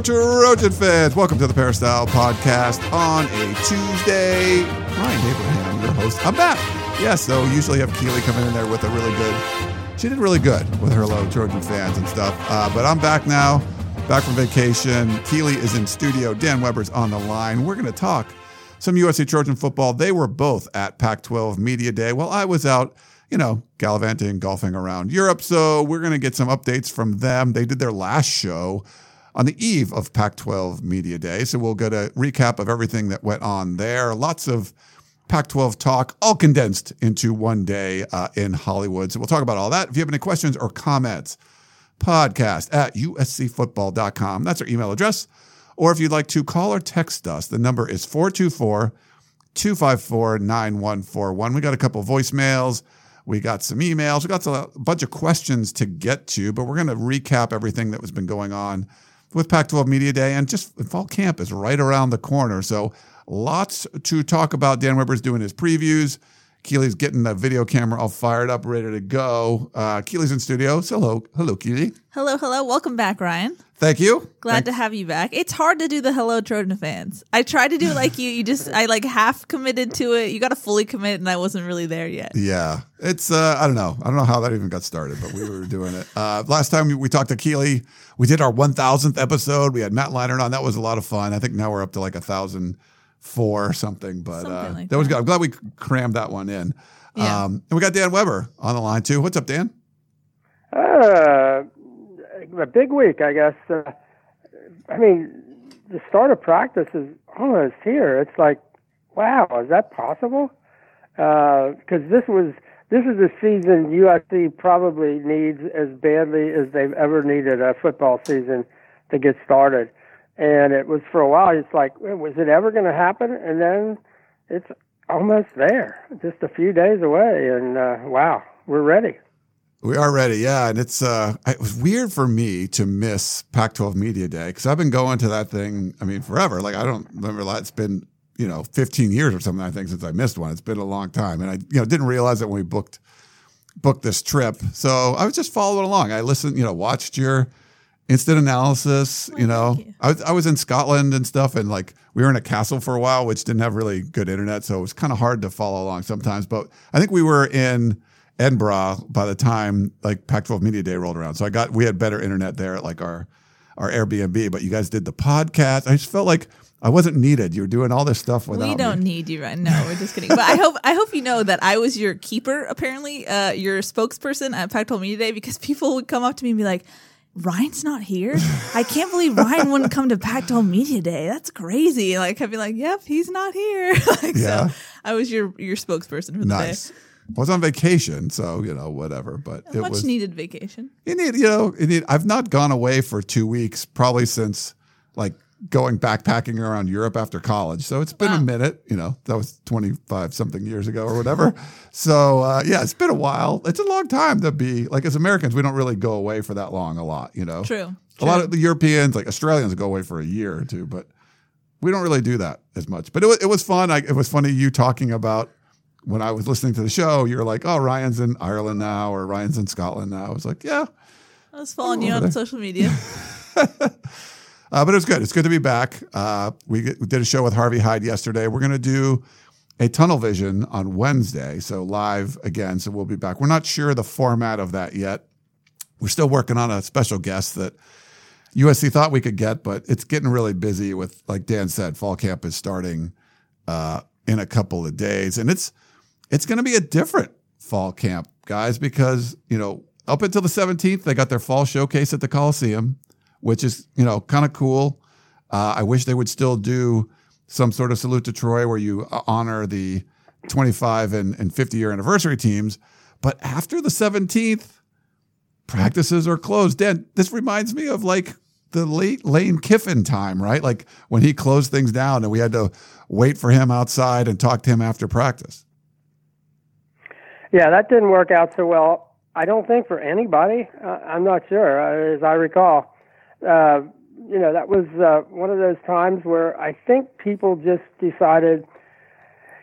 Trojan fans. Welcome to the Peristyle Podcast on a Tuesday. Ryan Abraham, your host. I'm back. Yeah, so usually have Keely coming in there with a really good. She did really good with her Hello Trojan fans and stuff. Uh, but I'm back now, back from vacation. Keely is in studio. Dan Weber's on the line. We're going to talk some USC Trojan football. They were both at Pac 12 Media Day while I was out you know, gallivanting, golfing around Europe. So we're going to get some updates from them. They did their last show on the eve of Pac 12 Media Day. So we'll get a recap of everything that went on there. Lots of Pac 12 talk, all condensed into one day uh, in Hollywood. So we'll talk about all that. If you have any questions or comments, podcast at uscfootball.com. That's our email address. Or if you'd like to call or text us, the number is 424 254 9141. We got a couple voicemails. We got some emails. We got a bunch of questions to get to, but we're going to recap everything that has been going on with Pac 12 Media Day. And just fall camp is right around the corner. So lots to talk about. Dan Weber's doing his previews. Keely's getting the video camera all fired up, ready to go. Uh, Keely's in studio. So hello, hello, Keely. Hello, hello. Welcome back, Ryan. Thank you. Glad Thank- to have you back. It's hard to do the hello Trojan fans. I tried to do it like you. You just I like half committed to it. You got to fully commit, and I wasn't really there yet. Yeah, it's uh, I don't know. I don't know how that even got started, but we were doing it. Uh, last time we, we talked to Keely, we did our 1,000th episode. We had Matt Leinart on. That was a lot of fun. I think now we're up to like a thousand four or something, but Something uh, like that was good. I'm glad we crammed that one in. Yeah. Um, and we got Dan Weber on the line too. What's up, Dan? Uh, a big week, I guess. Uh, I mean, the start of practice is almost here. It's like, wow, is that possible? Because this was this is a season USC probably needs as badly as they've ever needed a football season to get started. And it was for a while. It's like, was it ever going to happen? And then it's almost there, just a few days away. And uh, wow, we're ready. We are ready, yeah. And it's uh, it was weird for me to miss Pac-12 Media Day because I've been going to that thing. I mean, forever. Like I don't remember. that. It's been you know 15 years or something. I think since I missed one. It's been a long time, and I you know didn't realize it when we booked booked this trip. So I was just following along. I listened, you know, watched your instant analysis. you know, you. I was I was in Scotland and stuff, and like we were in a castle for a while, which didn't have really good internet, so it was kind of hard to follow along sometimes. But I think we were in Edinburgh by the time like Pac-12 Media Day rolled around. So I got we had better internet there at like our our Airbnb. But you guys did the podcast. I just felt like I wasn't needed. You were doing all this stuff without we don't me. need you, right? No, we're just kidding. But I hope I hope you know that I was your keeper, apparently, uh, your spokesperson at Pac-12 Media Day, because people would come up to me and be like. Ryan's not here. I can't believe Ryan wouldn't come to Pac-12 Media Day. That's crazy. Like I'd be like, "Yep, he's not here." like, Yeah. So I was your your spokesperson for the Nice. I was on vacation, so you know whatever. But it Much was needed vacation. you need you know you need, I've not gone away for two weeks probably since like going backpacking around Europe after college. So it's been a minute. You know that was twenty five something years ago or whatever. so uh, yeah, it's been a while. It's a long time to be like as Americans, we don't really go away for that long. A lot, you know. True. A lot of the Europeans, like Australians, go away for a year or two, but we don't really do that as much. But it was, it was fun. I, it was funny you talking about when I was listening to the show. You were like, "Oh, Ryan's in Ireland now, or Ryan's in Scotland now." I was like, "Yeah," I was following you on there. social media. uh, but it was good. It's good to be back. Uh, we, get- we did a show with Harvey Hyde yesterday. We're going to do a tunnel vision on Wednesday, so live again. So we'll be back. We're not sure the format of that yet. We're still working on a special guest that USC thought we could get, but it's getting really busy with, like Dan said, fall camp is starting uh, in a couple of days, and it's it's going to be a different fall camp, guys, because you know up until the 17th they got their fall showcase at the Coliseum, which is you know kind of cool. Uh, I wish they would still do some sort of salute to Troy where you uh, honor the 25 and, and 50 year anniversary teams, but after the 17th, practices are closed. Dan, this reminds me of like the late Lane Kiffin time, right? Like when he closed things down and we had to wait for him outside and talk to him after practice. Yeah, that didn't work out so well. I don't think for anybody. Uh, I'm not sure, uh, as I recall. Uh, you know, that was uh, one of those times where I think people just decided,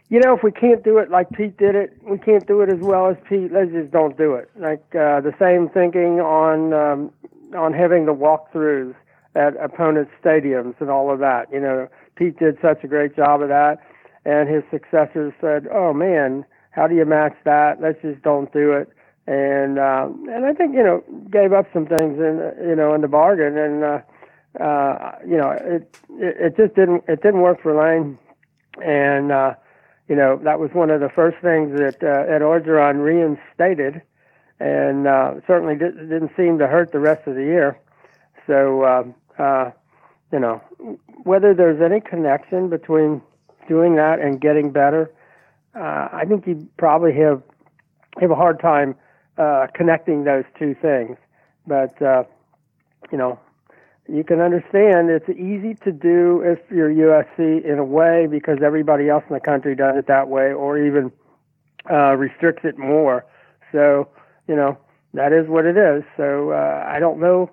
you know, if we can't do it like Pete did it, we can't do it as well as Pete. Let's just don't do it. Like uh, the same thinking on um, on having the walkthroughs at opponents' stadiums and all of that. You know, Pete did such a great job of that, and his successors said, "Oh man, how do you match that? Let's just don't do it." And uh, and I think you know gave up some things in you know in the bargain, and uh, uh, you know it, it it just didn't it didn't work for Lane, and uh, you know that was one of the first things that uh, Ed Orgeron reinstated and uh, certainly did, didn't seem to hurt the rest of the year. So, uh, uh, you know, whether there's any connection between doing that and getting better, uh, I think you probably have have a hard time uh, connecting those two things. But uh, you know, you can understand it's easy to do if you're USC in a way because everybody else in the country does it that way, or even uh, restricts it more. So you know, that is what it is. So uh, I don't know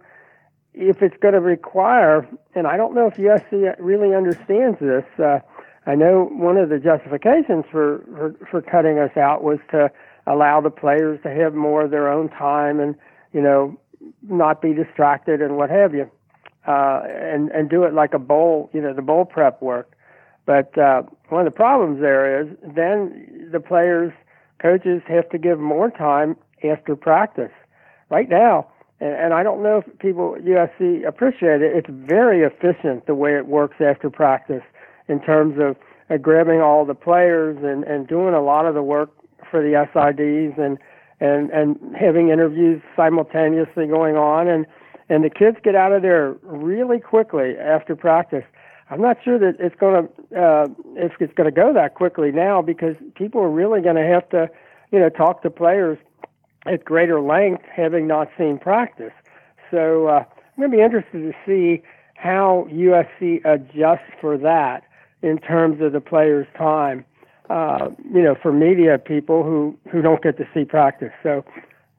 if it's going to require, and I don't know if USC really understands this. Uh, I know one of the justifications for, for for cutting us out was to allow the players to have more of their own time and you know not be distracted and what have you, uh, and and do it like a bowl, you know, the bowl prep work. But uh, one of the problems there is then the players, coaches have to give more time after practice. Right now, and, and I don't know if people USC appreciate it, it's very efficient the way it works after practice in terms of uh, grabbing all the players and, and doing a lot of the work for the SIDs and, and, and having interviews simultaneously going on. And, and the kids get out of there really quickly after practice. I'm not sure that it's going to uh, if it's going to go that quickly now because people are really going to have to, you know, talk to players at greater length, having not seen practice. So uh, I'm going to be interested to see how USC adjusts for that in terms of the players' time. Uh, you know, for media people who who don't get to see practice. So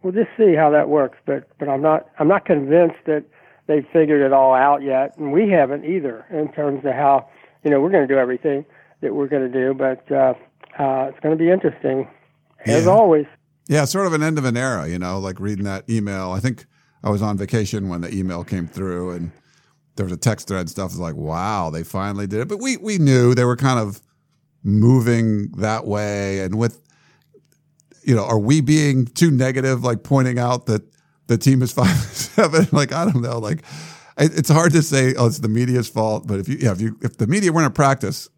we'll just see how that works. But but I'm not I'm not convinced that they've figured it all out yet, and we haven't either in terms of how you know we're going to do everything that we're going to do. But uh, uh, it's going to be interesting as Yeah. always. Yeah, sort of an end of an era, you know, like reading that email. I think I was on vacation when the email came through and there was a text thread stuff. It was like, wow, they finally did it. But we, we knew they were kind of moving that way. And with, you know, are we being too negative, like pointing out that the team is five and seven? Like, I don't know. Like, it- it's hard to say, oh, it's the media's fault. But if you, yeah, if you, if the media weren't at practice,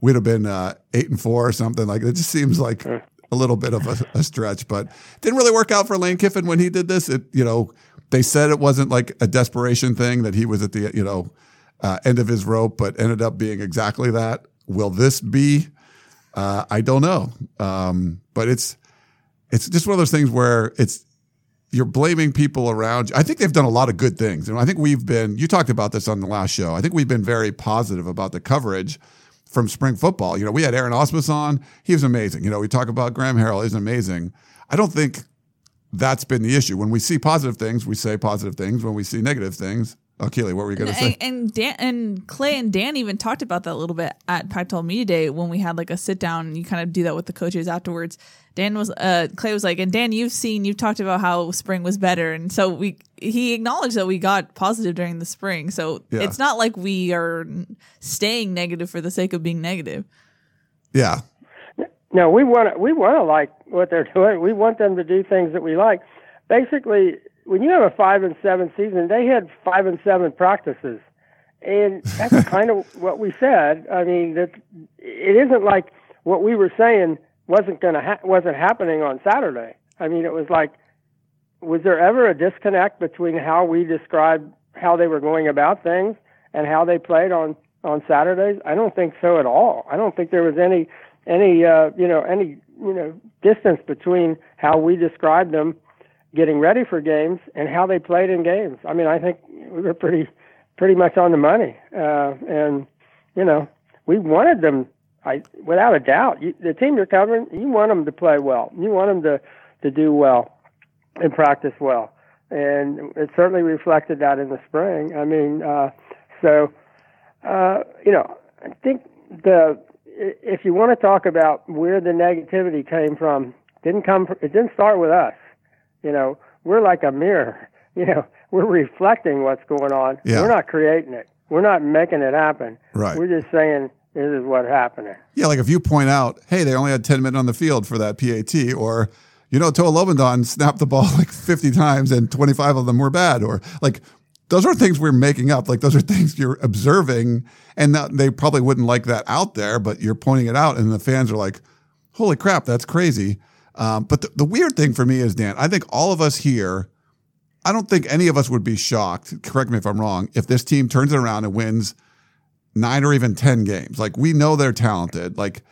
we'd have been uh, eight and four or something. Like, it just seems like a little bit of a, a stretch, but didn't really work out for Lane Kiffin when he did this. It, you know, they said it wasn't like a desperation thing that he was at the, you know, uh, end of his rope, but ended up being exactly that. Will this be? Uh, I don't know. Um, but it's, it's just one of those things where it's, you're blaming people around you. I think they've done a lot of good things. And I think we've been, you talked about this on the last show. I think we've been very positive about the coverage from spring football. You know, we had Aaron Ausmus on. He was amazing. You know, we talk about Graham Harrell. He's amazing. I don't think that's been the issue. When we see positive things, we say positive things. When we see negative things, oh, Keely, what were you going to say? And, and Dan and Clay and Dan even talked about that a little bit at Pac-12 Media Day when we had like a sit down. and You kind of do that with the coaches afterwards. Dan was, uh, Clay was like, and Dan, you've seen, you've talked about how spring was better, and so we he acknowledged that we got positive during the spring. So Yeah. it's not like we are staying negative for the sake of being negative. Yeah. No, we want to we want to like what they're doing. We want them to do things that we like. Basically, when you have a five and seven season, they had five and seven practices, and that's kind of what we said. I mean, that it isn't like what we were saying wasn't going to ha- wasn't happening on Saturday. I mean, it was like, was there ever a disconnect between how we described how they were going about things and how they played on on Saturdays? I don't think so at all. I don't think there was any any uh, you know any you know distance between how we described them getting ready for games and how they played in games. I mean, I think we were pretty pretty much on the money. Uh, and you know, we wanted them. I without a doubt, you, the team you're covering, you want them to play well. You want them to to do well and practice well. And it certainly reflected that in the spring. I mean, uh, so uh, you know, I think the if you want to talk about where the negativity came from, didn't come. It didn't start with us. You know, we're like a mirror. You know, we're reflecting what's going on. Yeah. We're not creating it. We're not making it happen. Right. We're just saying this is what's happening. Yeah, like if you point out, hey, they only had 10 minutes on the field for that PAT, or, you know, Toa Lobendahn snapped the ball like 50 times and 25 of them were bad, or like, those are things we're making up. Like those are things you're observing, and that, they probably wouldn't like that out there, but you're pointing it out, and the fans are like, "Holy crap, that's crazy!" Um, but the, the weird thing for me is, Dan, I think all of us here, I don't think any of us would be shocked. Correct me if I'm wrong. If this team turns it around and wins nine or even ten games, like we know they're talented. Like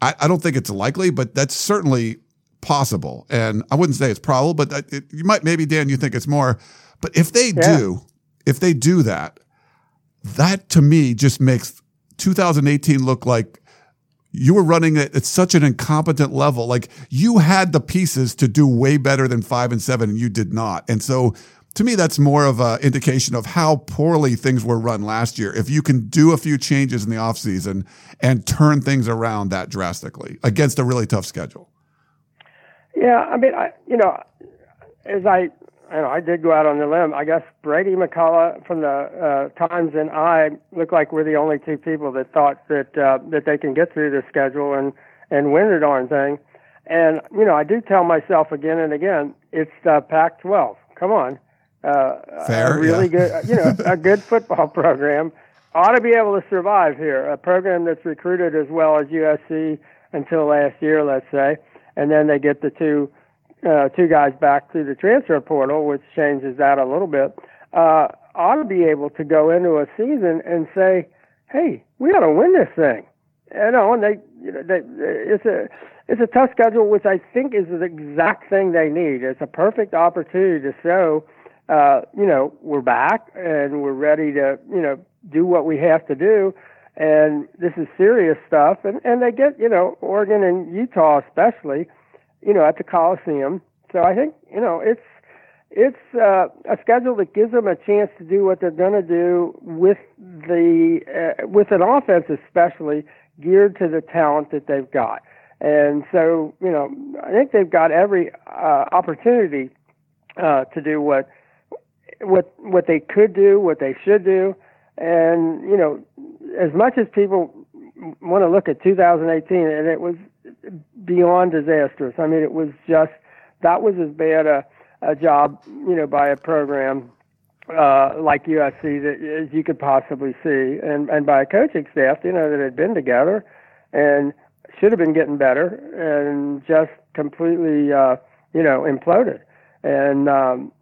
I, I don't think it's likely, but that's certainly possible. And I wouldn't say it's probable, but it, you might maybe Dan, you think it's more. But if they Yeah. do, if they do that, that to me just makes 2018 look like you were running it at such an incompetent level. Like you had the pieces to do way better than five and seven, and you did not. And so to me, that's more of an indication of how poorly things were run last year. If you can do a few changes in the offseason and turn things around that drastically against a really tough schedule. Yeah, I mean, I you know, as I know, I did go out on the limb. I guess Brady McCollough from the uh, Times and I look like we're the only two people that thought that uh, that they can get through the schedule and and win the darn thing. And you know, I do tell myself again and again, it's the Pac-12. Come on, uh, Fair, a really yeah. good, you know, a good football program ought to be able to survive here. A program that's recruited as well as USC until last year, let's say, and then they get the two uh, two guys back through the transfer portal, which changes that a little bit, uh, ought to be able to go into a season and say, "Hey, we ought to win this thing." You know, and they, you know, they, it's a it's a tough schedule, which I think is the exact thing they need. It's a perfect opportunity to show, uh, you know, we're back and we're ready to, you know, do what we have to do. And this is serious stuff. And and they get, you know, Oregon and Utah especially you know, at the Coliseum. So I think, you know, it's it's uh, a schedule that gives them a chance to do what they're going to do with the uh, with an offense, especially geared to the talent that they've got. And so, you know, I think they've got every uh, opportunity uh, to do what what what they could do, what they should do. And you know, as much as people want to look at 2018, and it was beyond disastrous. I mean, it was just that was as bad a, a job, you know, by a program uh, like USC that as you could possibly see, and and by a coaching staff, you know, that had been together and should have been getting better, and just completely, uh, you know, imploded. And um,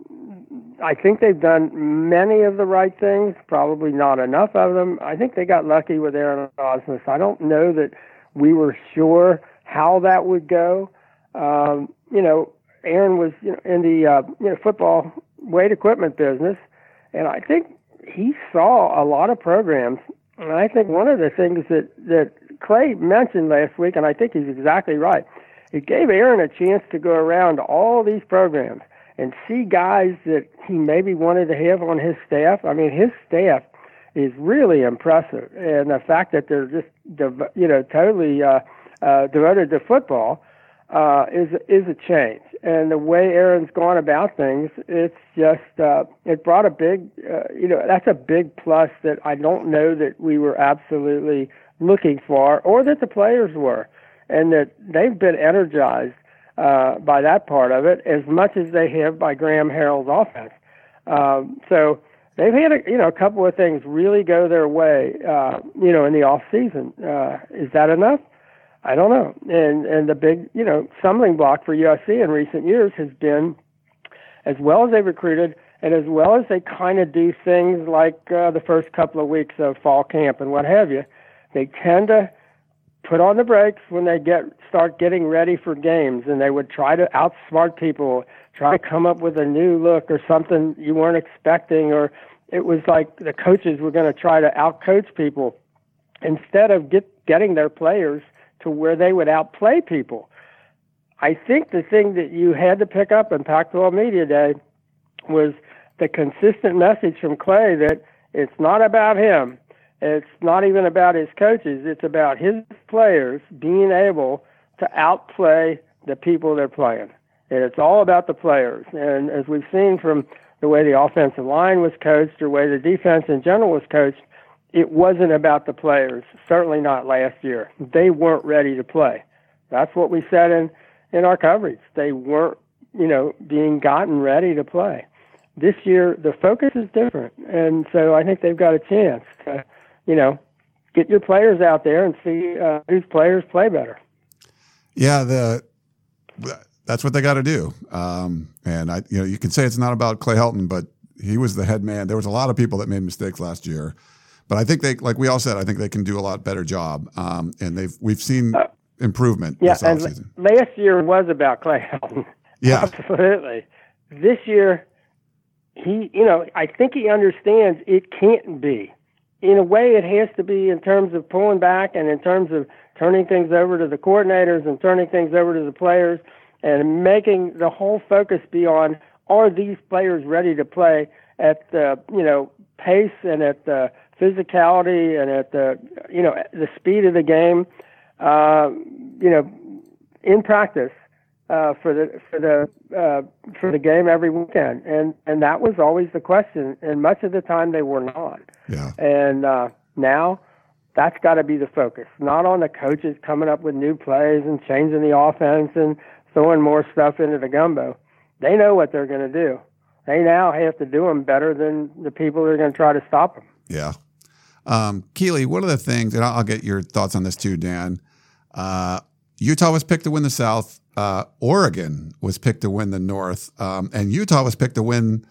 I think they've done many of the right things, probably not enough of them. I think they got lucky with Aaron Ausmus. I don't know that we were sure how that would go. Um, you know, Aaron was you know, in the uh, you know football weight equipment business, and I think he saw a lot of programs. And I think one of the things that that Clay mentioned last week, and I think he's exactly right. It gave Aaron a chance to go around all these programs and see guys that he maybe wanted to have on his staff. I mean, his staff is really impressive, and the fact that they're just you know totally uh, uh, devoted to football uh, is is a change. And the way Aaron's gone about things, it's just uh, it brought a big uh, you know that's a big plus that I don't know that we were absolutely looking for, or that the players were, and that they've been energized uh, by that part of it as much as they have by Graham Harrell's offense. Um, so they've had a, you know a couple of things really go their way. Uh, you know, in the off season, uh, is that enough? I don't know. And and the big you know stumbling block for USC in recent years has been as well as they recruited and as well as they kind of do things like uh, the first couple of weeks of fall camp and what have you. They tend to put on the brakes when they get start getting ready for games and they would try to outsmart people try to come up with a new look or something you weren't expecting or it was like the coaches were going to try to outcoach people instead of get getting their players to where they would outplay people. I think the thing that you had to pick up in Pac-12 Media Day was the consistent message from Clay that it's not about him. It's not even about his coaches. It's about his players being able to outplay the people they're playing. And it's all about the players. And as we've seen from the way the offensive line was coached or the way the defense in general was coached, it wasn't about the players. Certainly not last year. They weren't ready to play. That's what we said in in our coverage. They weren't, you know, being gotten ready to play. This year, the focus is different, and so I think they've got a chance to, you know, get your players out there and see uh, whose players play better. Yeah, the that's what they got to do. Um, and I, you know, you can say it's not about Clay Helton, but he was the head man. There was a lot of people that made mistakes last year, but I think they, like we all said, I think they can do a lot better job. Um, and they've we've seen uh, improvement. Yeah, and last year was about Clay Helton. Yeah, absolutely. This year, he, you know, I think he understands it can't be. In a way, it has to be in terms of pulling back and in terms of turning things over to the coordinators and turning things over to the players and making the whole focus be on are these players ready to play at the you know pace and at the physicality and at the you know the speed of the game uh, you know in practice uh, for the for the uh, for the game every weekend and and that was always the question and much of the time they were not yeah and uh, now that's got to be the focus not on the coaches coming up with new plays and changing the offense and throwing more stuff into the gumbo. They know what they're going to do. They now have to do them better than the people that are going to try to stop them. Yeah. Um, Keely, one of the things, and I'll, get your thoughts on this too, Dan. Uh, Utah was picked to win the South. Uh, Oregon was picked to win the North, um, and Utah was picked to win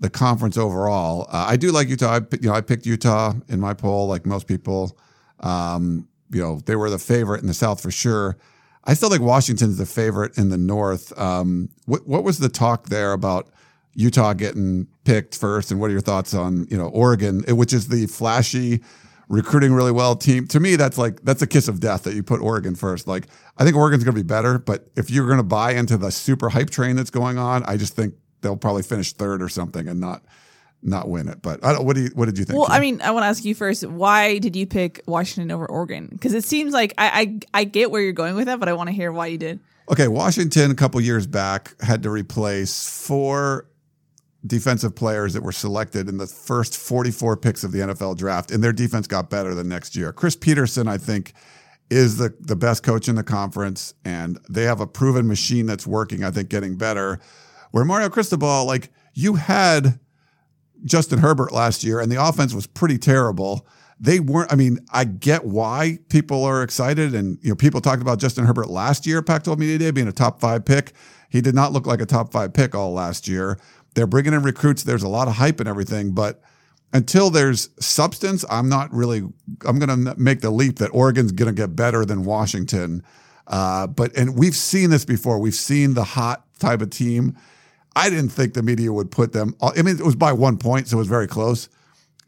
the conference overall. Uh, I do like Utah. I, you know, I picked Utah in my poll, like most people. Um, you know, they were the favorite in the South for sure. I still think Washington's the favorite in the North. Um, what what was the talk there about Utah getting picked first, and what are your thoughts on you know Oregon, eh, which is the flashy, recruiting really well team? To me, that's like that's a kiss of death that you put Oregon first. Like I think Oregon's going to be better, but if you're going to buy into the super hype train that's going on, I just think they'll probably finish third or something and not not win it. But I don't, what do you, what did you think? Well, I mean, I want to ask you first. Why did you pick Washington over Oregon? Because it seems like I, I I get where you're going with that, but I want to hear why you did. Okay, Washington a couple years back had to replace four defensive players that were selected in the first 44 picks of the NFL draft, and their defense got better the next year. Chris Petersen, I think, is the the best coach in the conference, and they have a proven machine that's working. I think getting better. Where Mario Cristobal, like you had Justin Herbert last year, and the offense was pretty terrible. They weren't. I mean, I get why people are excited, and you know, people talked about Justin Herbert last year, Pac-12 Media Day, being a top five pick. He did not look like a top five pick all last year. They're bringing in recruits. There's a lot of hype and everything, but until there's substance, I'm not really. I'm going to make the leap that Oregon's going to get better than Washington. Uh, but and we've seen this before. We've seen the hot type of team I didn't think the media would put them. I mean, it was by one point, so it was very close.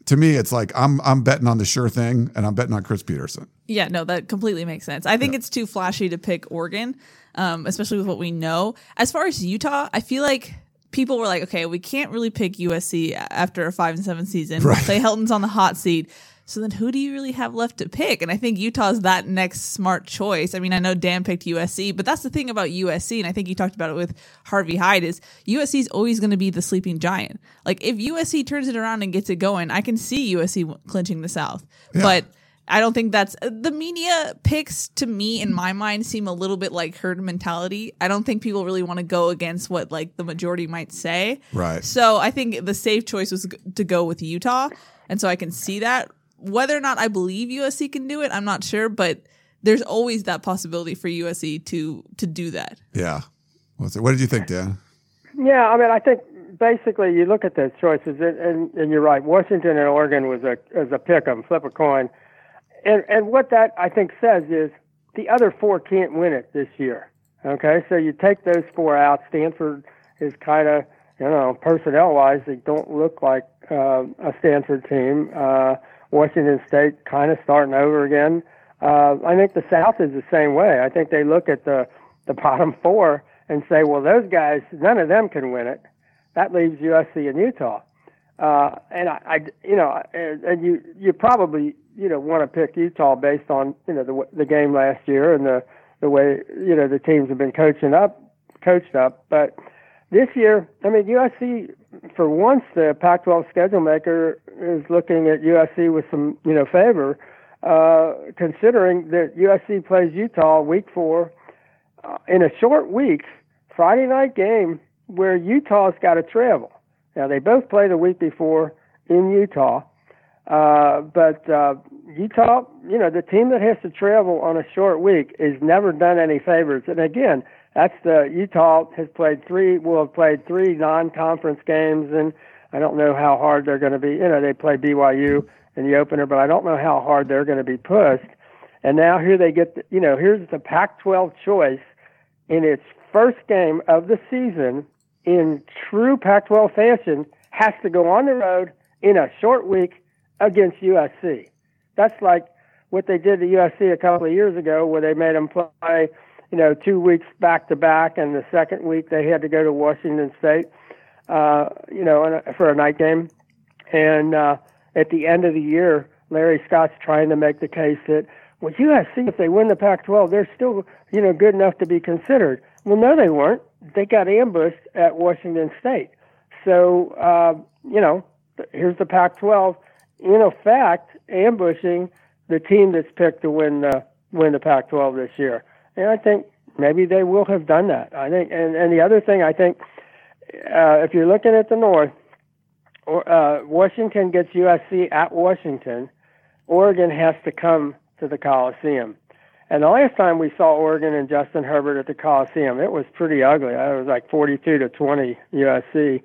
To me, it's like I'm I'm betting on the sure thing, and I'm betting on Chris Petersen. Yeah, no, that completely makes sense. I think yeah. it's too flashy to pick Oregon, um, especially with what we know. As far as Utah, I feel like people were like, okay, we can't really pick USC after a five and seven season. Right. Clay Helton's on the hot seat. So then who do you really have left to pick? And I think Utah's that next smart choice. I mean, I know Dan picked USC, but that's the thing about USC, and I think you talked about it with Harvey Hyde, is USC is always going to be the sleeping giant. Like if USC turns it around and gets it going, I can see USC clinching the South. Yeah. But I don't think that's uh, the media picks to me in my mind seem a little bit like herd mentality. I don't think people really want to go against what like the majority might say. Right. So I think the safe choice was to go with Utah. And so I can see that whether or not I believe USC can do it, I'm not sure, but there's always that possibility for USC to to do that. Yeah. What did you think, Dan? Yeah, I mean, I think basically you look at those choices, and, and, and you're right. Washington and Oregon was a as a pick 'em, flip a coin, and and what that I think says is the other four can't win it this year. Okay, so you take those four out. Stanford is kind of You know, personnel wise, they don't look like uh, a Stanford team. Uh, Washington State kind of starting over again. Uh, I think the South is the same way. I think they look at the the bottom four and say, well, those guys, none of them can win it. That leaves USC and Utah. Uh, and I, I, you know, and, and you you probably you know want to pick Utah based on you know the the game last year and the the way you know the teams have been coaching up, coached up. But this year, I mean, USC for once the Pac-12 schedule maker is looking at USC with some you know favor, uh, considering that USC plays Utah week four uh, in a short week, Friday night game where Utah's got to travel. Now they both play the week before in Utah, uh, but uh, Utah, you know, the team that has to travel on a short week is never done any favors. And again, that's the Utah has played three, will have played three non-conference games, and I don't know how hard they're going to be. You know, they play BYU in the opener, but I don't know how hard they're going to be pushed. And now here they get, the, you know, here's the Pac-12 choice in its first game of the season in true Pac 12 fashion, has to go on the road in a short week against USC. That's like what they did to USC a couple of years ago, where they made them play, you know, two weeks back to back, and the second week they had to go to Washington State, uh, you know, for a night game. And uh, at the end of the year, Larry Scott's trying to make the case that, well, USC, if they win the Pac-12, they're still, you know, good enough to be considered. Well, no, they weren't. They got ambushed at Washington State. So, uh, you know, here's the Pac-12, in effect, ambushing the team that's picked to win the win the Pac-12 this year. And I think maybe they will have done that. I think, and and the other thing I think, uh, if you're looking at the North, or, uh, Washington gets USC at Washington, Oregon has to come to the Coliseum. And the last time we saw Oregon and Justin Herbert at the Coliseum, it was pretty ugly. It was like 42 to 20 USC.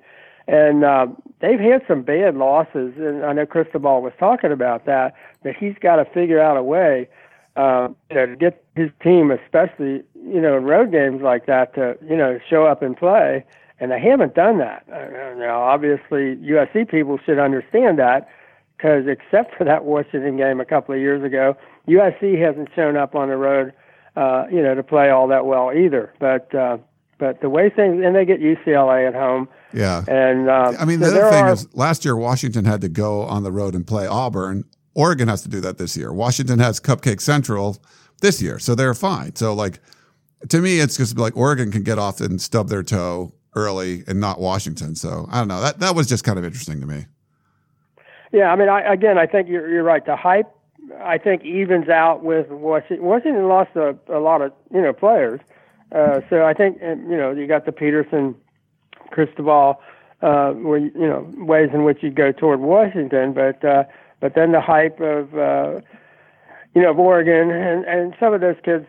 And uh, they've had some bad losses, and I know Cristobal was talking about that. That he's got to figure out a way, uh, to get his team, especially you know in road games like that, to you know show up and play. And they haven't done that. Uh, now, obviously, USC people should understand that because except for that Washington game a couple of years ago, USC hasn't shown up on the road, uh, you know, to play all that well either. But uh, but the way things and they get UCLA at home. Yeah, and uh, I mean the other thing are, is last year Washington had to go on the road and play Auburn. Oregon has to do that this year. Washington has Cupcake Central this year, so they're fine. So like to me, it's just like Oregon can get off and stub their toe early and not Washington. So I don't know. That that was just kind of interesting to me. Yeah, I mean, I, again, I think you're you're right. The hype, I think, evens out with Washington. Washington lost a, a lot of you know players, uh, so I think you know you got the Petersen, Cristobal, uh, where you know ways in which you go toward Washington, but uh, but then the hype of uh, you know of Oregon and and some of those kids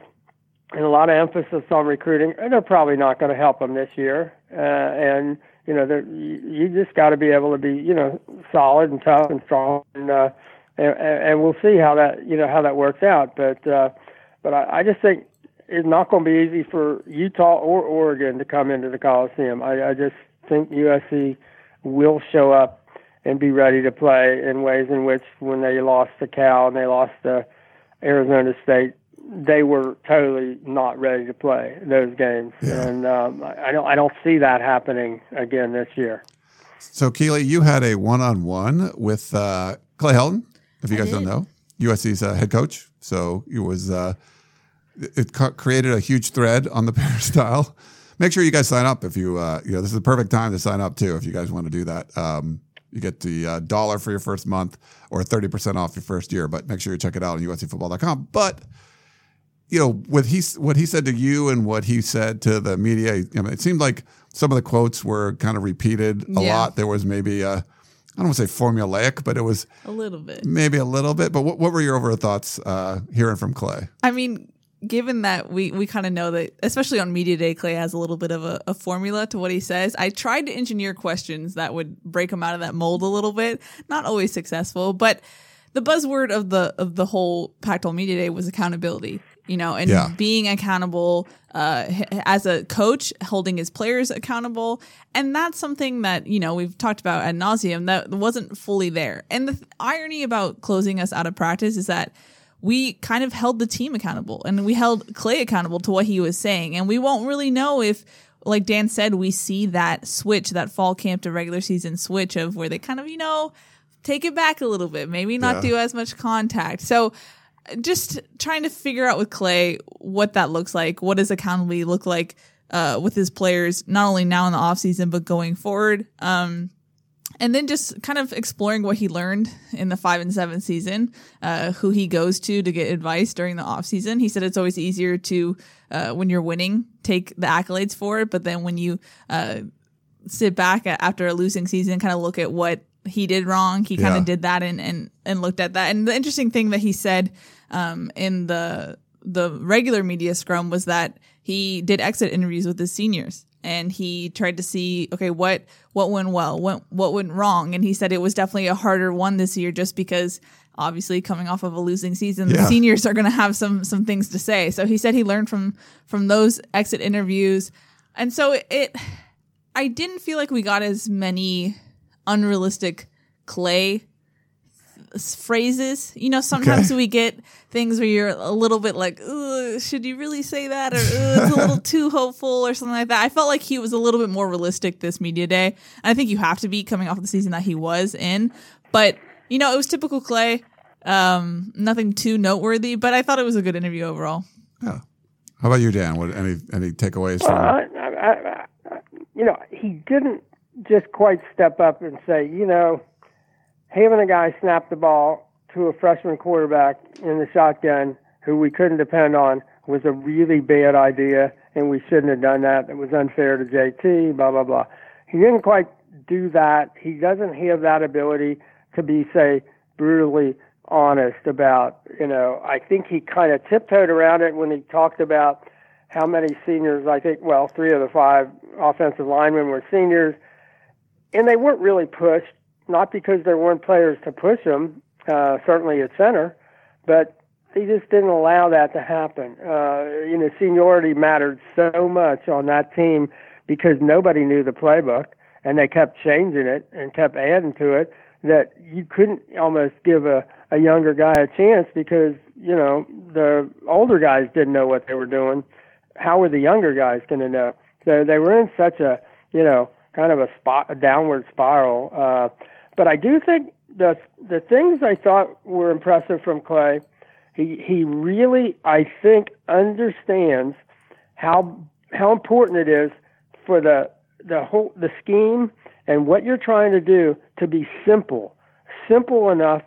and a lot of emphasis on recruiting. They're probably not going to help them this year, uh, and you know, you, you just got to be able to be, you know, solid and tough and strong, and, uh, and and we'll see how that, you know, how that works out. But uh, but I, I just think it's not going to be easy for Utah or Oregon to come into the Coliseum. I, I just think USC will show up and be ready to play in ways in which when they lost to Cal and they lost to Arizona State, they were totally not ready to play those games, yeah. and um, I don't I don't see that happening again this year. So Keely, you had a one-on-one with uh, Clay Helton. If you I guys did. don't know, USC's uh, head coach. So it was uh, it created a huge thread on the Peristyle. Make sure you guys sign up if you uh, you know this is the perfect time to sign up too if you guys want to do that. Um, you get the uh, dollar for your first month or 30% off your first year, but make sure you check it out on uscfootball.com. But you know, what he what he said to you and what he said to the media. I mean, it seemed like some of the quotes were kind of repeated a yeah. lot. There was maybe a I don't want to say formulaic, but it was a little bit, maybe a little bit. But what, what were your overall thoughts uh, hearing from Clay? I mean, given that we we kind of know that, especially on media day, Clay has a little bit of a, a, formula to what he says. I tried to engineer questions that would break him out of that mold a little bit. Not always successful, but the buzzword of the of the whole Pac-12 Media Day was accountability. You know, and Yeah. being accountable uh, as a coach, holding his players accountable, and that's something that you know we've talked about ad nauseum that wasn't fully there. And the th- irony about closing us out of practice is that we kind of held the team accountable, and we held Clay accountable to what he was saying, and we won't really know if like Dan said, we see that switch, that fall camp to regular season switch of where they kind of, you know, take it back a little bit, maybe not Yeah. do as much contact. So just trying to figure out with Clay what that looks like. What does accountability look like uh, with his players, not only now in the offseason, but going forward? Um, and then just kind of exploring what he learned in the five and seven season, uh, who he goes to to get advice during the off season. He said it's always easier to, uh, when you're winning, take the accolades for it, but then when you uh, sit back after a losing season, kind of look at what he did wrong. He kind Yeah. of did that and, and and looked at that. And the interesting thing that he said um, in the the regular media scrum was that he did exit interviews with his seniors and he tried to see okay what what went well what what went wrong and he said it was definitely a harder one this year just because obviously coming off of a losing season Yeah. the seniors are going to have some some things to say so he said he learned from from those exit interviews and so it I didn't feel like we got as many unrealistic clay phrases. You know, sometimes Okay. we get things where you're a little bit like, should you really say that? Or it's a little too hopeful or something like that. I felt like he was a little bit more realistic this media day. And I think you have to be coming off the season that he was in. But, you know, it was typical Clay. Um, nothing too noteworthy, but I thought it was a good interview overall. Yeah. How about you, Dan? What any any takeaways from? I, I, I, you know, he didn't just quite step up and say, you know, having a guy snap the ball to a freshman quarterback in the shotgun who we couldn't depend on was a really bad idea, and we shouldn't have done that. It was unfair to JT. Blah blah blah. He didn't quite do that. He doesn't have that ability to be, say, brutally honest about. You know, I think he kind of tiptoed around it when he talked about how many seniors. I think, well, three of the five offensive linemen were seniors, and they weren't really pushed. Not because there weren't players to push them, uh, certainly at center, but they just didn't allow that to happen. Uh, you know, seniority mattered so much on that team because nobody knew the playbook, and they kept changing it and kept adding to it that you couldn't almost give a, a younger guy a chance because you know the older guys didn't know what they were doing. How were the younger guys going to know? So they were in such a you know kind of a spot a downward spiral. Uh, but I do think the the things I thought were impressive from Clay, he he really I think understands how how important it is for the the whole the scheme and what you're trying to do to be simple, simple enough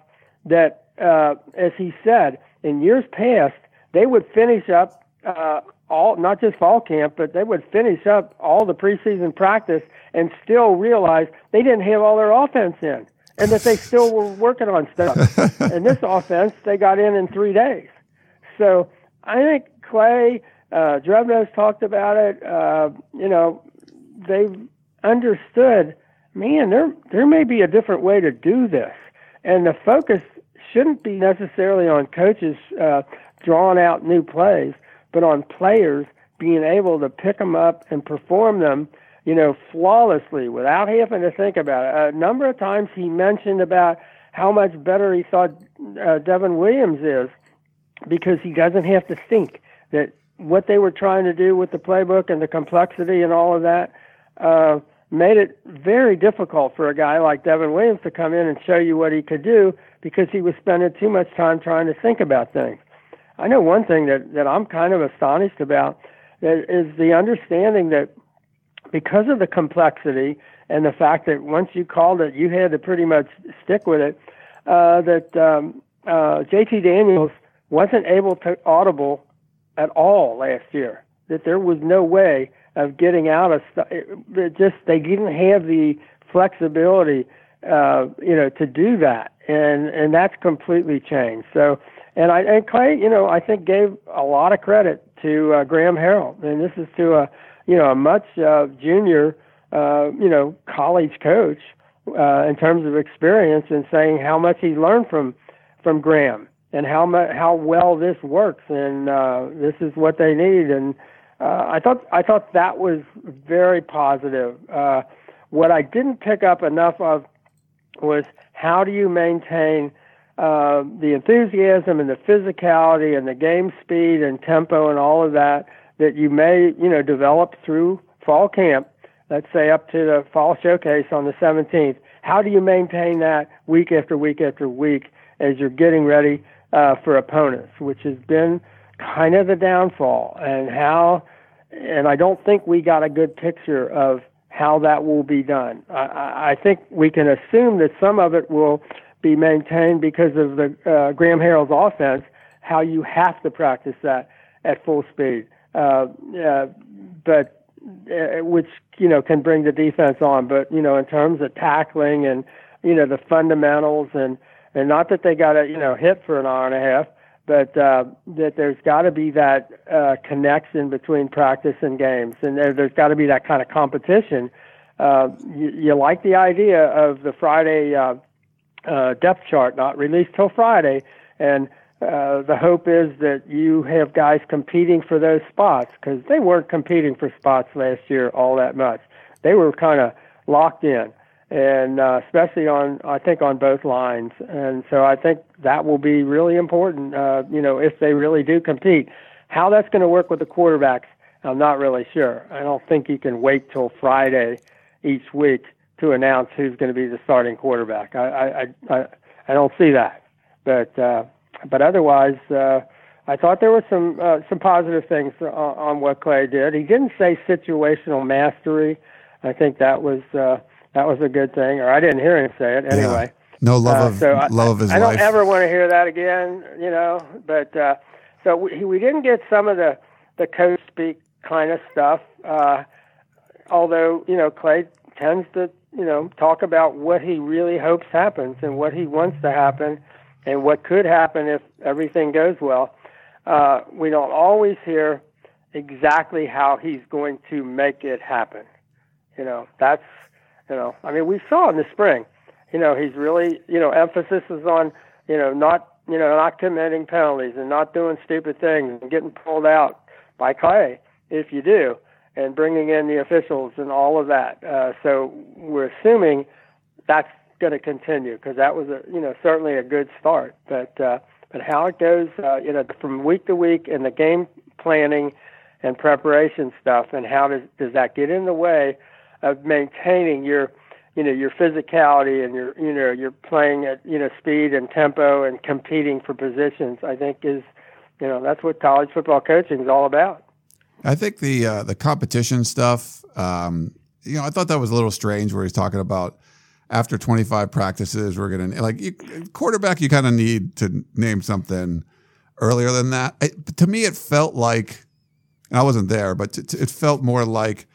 that uh, as he said in years past they would finish up uh, all not just fall camp, but they would finish up all the preseason practice and still realize they didn't have all their offense in, and that they still were working on stuff. and this offense they got in in three days. So I think Clay, uh, Drevno's talked about it. Uh, you know, they've understood. Man, there there may be a different way to do this, and the focus shouldn't be necessarily on coaches uh, drawing out new plays, but on players being able to pick them up and perform them, you know, flawlessly without having to think about it. A number of times he mentioned about how much better he thought uh, Devin Williams is because he doesn't have to think that what they were trying to do with the playbook and the complexity and all of that uh, made it very difficult for a guy like Devin Williams to come in and show you what he could do because he was spending too much time trying to think about things. I know one thing that, that I'm kind of astonished about is is the understanding that because of the complexity and the fact that once you called it, you had to pretty much stick with it, uh, that um, uh, JT Daniels wasn't able to audible at all last year. That there was no way of getting out of stuff. It just they didn't have the flexibility, uh, you know, to do that, and and that's completely changed. So, and I and Clay, you know, I think gave a lot of credit to uh, Graham Harrell, and this is to a you know a much uh, junior, uh, you know, college coach uh, in terms of experience, and saying how much he learned from from Graham and how mu- how well this works, and uh, this is what they need. And uh, I thought I thought that was very positive. Uh, what I didn't pick up enough of was how do you maintain uh, the enthusiasm and the physicality and the game speed and tempo and all of that that you may you know develop through fall camp. Let's say up to the fall showcase on the 17th. How do you maintain that week after week after week as you're getting ready uh, for opponents, which has been kind of the downfall, and how. And I don't think we got a good picture of how that will be done. I, I think we can assume that some of it will be maintained because of the uh, Graham Harrell's offense, how you have to practice that at full speed. Uh, uh, but uh, which you know can bring the defense on. But you know, in terms of tackling and you know the fundamentals and and not that they got to you know hit for an hour and a half, but uh, that there's got to be that uh, connection between practice and games, and there, there's got to be that kind of competition. Uh, you, you like the idea of the Friday uh, uh, depth chart not released till Friday, and uh, the hope is that you have guys competing for those spots because they weren't competing for spots last year all that much. They were kind of locked in, and uh, especially on I think on both lines. And so I think that will be really important. Uh, you know, if they really do compete, how that's going to work with the quarterbacks, I'm not really sure. I don't think you can wait till Friday each week to announce who's going to be the starting quarterback. I I I, I don't see that, but. Uh, but otherwise, uh, I thought there were some uh, some positive things on, on what Clay did. He didn't say situational mastery. I think that was uh, that was a good thing, or I didn't hear him say it anyway. Yeah. No love uh, of so I, love of his I, I don't ever want to hear that again, you know. But uh, so we, we didn't get some of the the coach speak kind of stuff. Uh, although you know Clay tends to you know talk about what he really hopes happens and what he wants to happen and what could happen if everything goes well. Uh, we don't always hear exactly how he's going to make it happen. You know, that's, you know, I mean, we saw in the spring, you know, he's really, you know, emphasis is on, you know, not, you know, not committing penalties and not doing stupid things and getting pulled out by Clay if you do, and bringing in the officials and all of that. Uh, so we're assuming that's going to continue because that was a you know certainly a good start. But uh, but how it goes, uh, you know, from week to week and the game planning and preparation stuff, and how does does that get in the way of maintaining your you know your physicality and your you know you're playing at you know speed and tempo and competing for positions. I think is you know that's what college football coaching is all about. I think the uh, the competition stuff. Um, you know, I thought that was a little strange where he's talking about after 25 practices, we're going to like you, quarterback. You kind of need to name something earlier than that. It, to me, it felt like, and I wasn't there, but t- t- it felt more like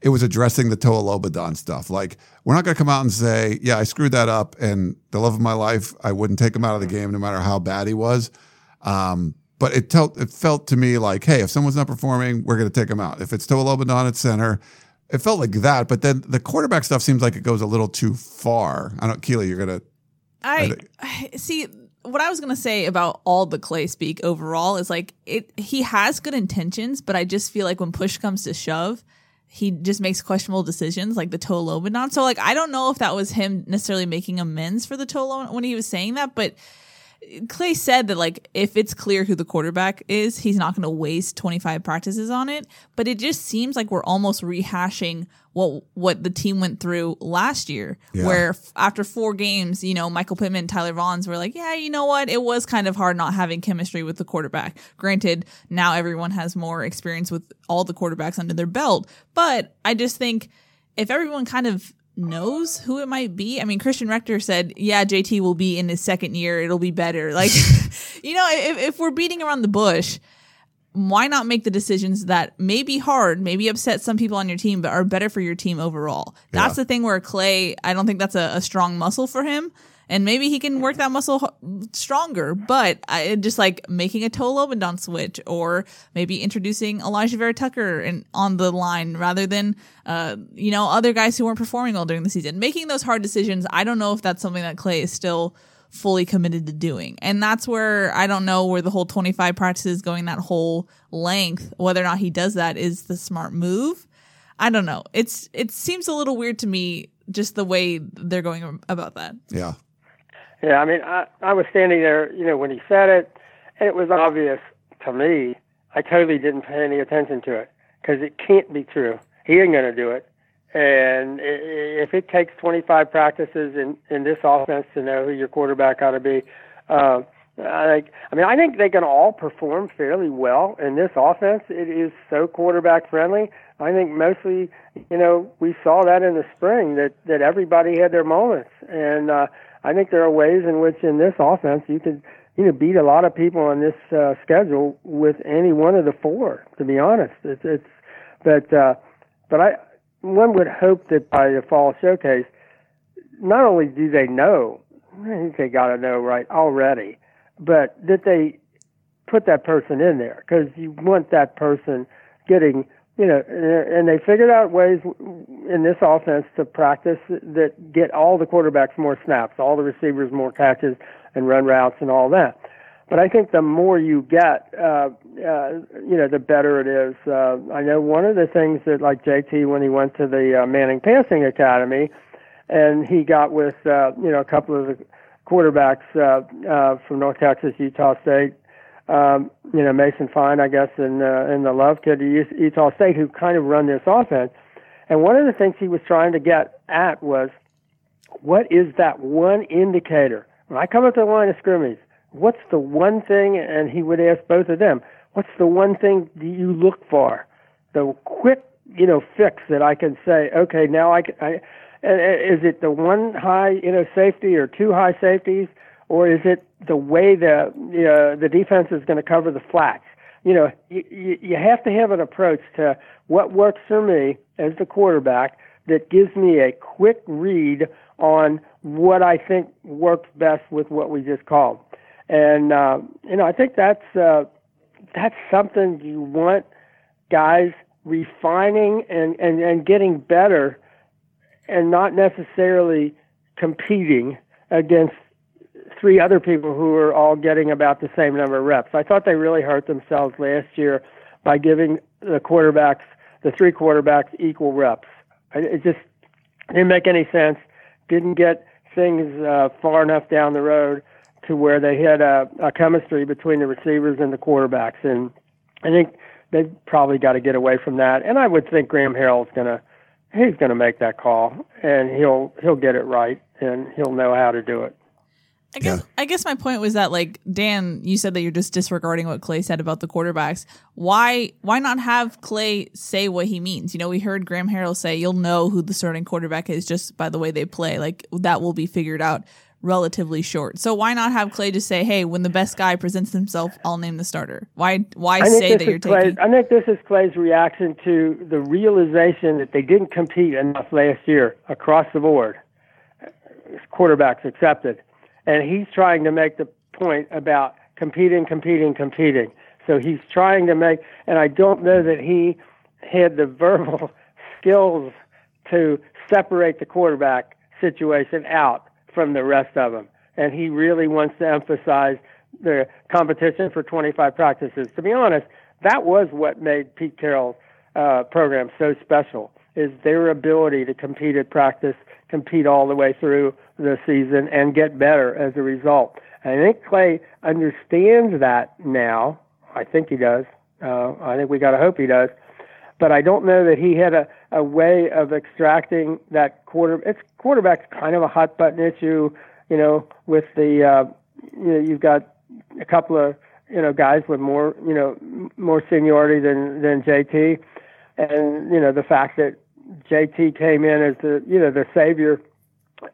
it was addressing the Toa Lobendahn stuff. Like we're not going to come out and say, "Yeah, I screwed that up," and the love of my life, I wouldn't take him out of the game no matter how bad he was. Um, but it, felt it felt to me like, hey, if someone's not performing, we're going to take them out. If it's Toa at center, it felt like that, but then the quarterback stuff seems like it goes a little too far. I don't, Keely, you're gonna. I, I see what I was gonna say about all the Clay speak overall is like it. He has good intentions, but I just feel like when push comes to shove, he just makes questionable decisions, like the Lobendahn. So like I don't know if that was him necessarily making amends for the Toa when he was saying that, but Clay said that like if it's clear who the quarterback is, he's not going to waste 25 practices on it, but it just seems like we're almost rehashing what what the team went through last year Yeah. where f- after four games, you know, Michael Pittman and Tyler Vaughns were like, "Yeah, you know what? It was kind of hard not having chemistry with the quarterback." Granted, now everyone has more experience with all the quarterbacks under their belt, but I just think if everyone kind of knows who it might be. I mean, Christian Rector said, "Yeah, JT will be in his second year. It'll be better." Like, you know, if, if we're beating around the bush, why not make the decisions that may be hard, maybe upset some people on your team, but are better for your team overall? That's Yeah. the thing where Clay, I don't think that's a, a strong muscle for him. And maybe he can work that muscle stronger, but I just like making a Toa Lobendahn switch or maybe introducing Alijah Vera-Tucker on the line rather than, uh, you know, other guys who weren't performing well during the season. Making those hard decisions, I don't know if that's something that Clay is still fully committed to doing. And that's where I don't know where the whole 25 practices going that whole length, whether or not he does that is the smart move. I don't know. It's it seems a little weird to me just the way they're going about that. Yeah. Yeah, I mean, I, I was standing there, you know, when he said it, and it was obvious to me. I totally didn't pay any attention to it because it can't be true. He ain't going to do it. And if it takes 25 practices in, in this offense to know who your quarterback ought to be, uh, I think. I mean, I think they can all perform fairly well in this offense. It is so quarterback friendly. I think mostly, you know, we saw that in the spring that that everybody had their moments, and uh, I think there are ways in which in this offense you could, you know, beat a lot of people on this uh, schedule with any one of the four. To be honest, it's, it's but uh, but I one would hope that by the fall showcase, not only do they know, I think they got to know right already, but that they put that person in there because you want that person getting you know, and they figured out ways in this offense to practice that get all the quarterbacks more snaps, all the receivers more catches and run routes and all that. But I think the more you get, uh, uh, you know, the better it is. Uh, I know one of the things that, like JT, when he went to the uh, Manning Passing Academy, and he got with, uh, you know, a couple of the quarterbacks uh, uh, from North Texas, Utah State, um, you know, Mason Fine, I guess, and uh, and the Love kid at Utah State, who kind of run this offense. And one of the things he was trying to get at was, what is that one indicator? When I come up to the line of scrimmage, what's the one thing? And he would ask both of them, what's the one thing do you look for? The quick, you know, fix that I can say, okay, now I, can, I is it the one high, you know, safety or two high safeties? Or is it the way the uh, the defense is going to cover the flats? You know, you, you have to have an approach to what works for me as the quarterback that gives me a quick read on what I think works best with what we just called. And uh, you know, I think that's uh, that's something you want guys refining and, and, and getting better and not necessarily competing against three other people who were all getting about the same number of reps. I thought they really hurt themselves last year by giving the quarterbacks, the three quarterbacks, equal reps. It just didn't make any sense. Didn't get things uh, far enough down the road to where they had a, a chemistry between the receivers and the quarterbacks. And I think they've probably got to get away from that. And I would think Graham Harrell's to he's to make that call and he'll he'll get it right and he'll know how to do it. I guess yeah. I guess my point was that like Dan, you said that you're just disregarding what Clay said about the quarterbacks. Why why not have Clay say what he means? You know, we heard Graham Harrell say you'll know who the starting quarterback is just by the way they play. Like that will be figured out relatively short. So why not have Clay just say, "Hey, when the best guy presents himself, I'll name the starter." Why why say that you're Clay, taking I think this is Clay's reaction to the realization that they didn't compete enough last year across the board. Quarterbacks accepted and he's trying to make the point about competing, competing, competing. So he's trying to make, and I don't know that he had the verbal skills to separate the quarterback situation out from the rest of them. And he really wants to emphasize the competition for 25 practices. To be honest, that was what made Pete Carroll's uh, program so special, is their ability to compete at practice, compete all the way through the season and get better as a result. I think Clay understands that now. I think he does. Uh, I think we got to hope he does. But I don't know that he had a, a way of extracting that quarter. It's quarterback's kind of a hot button issue, you know, with the uh, you know you've got a couple of you know guys with more you know more seniority than than JT, and you know the fact that JT came in as the you know the savior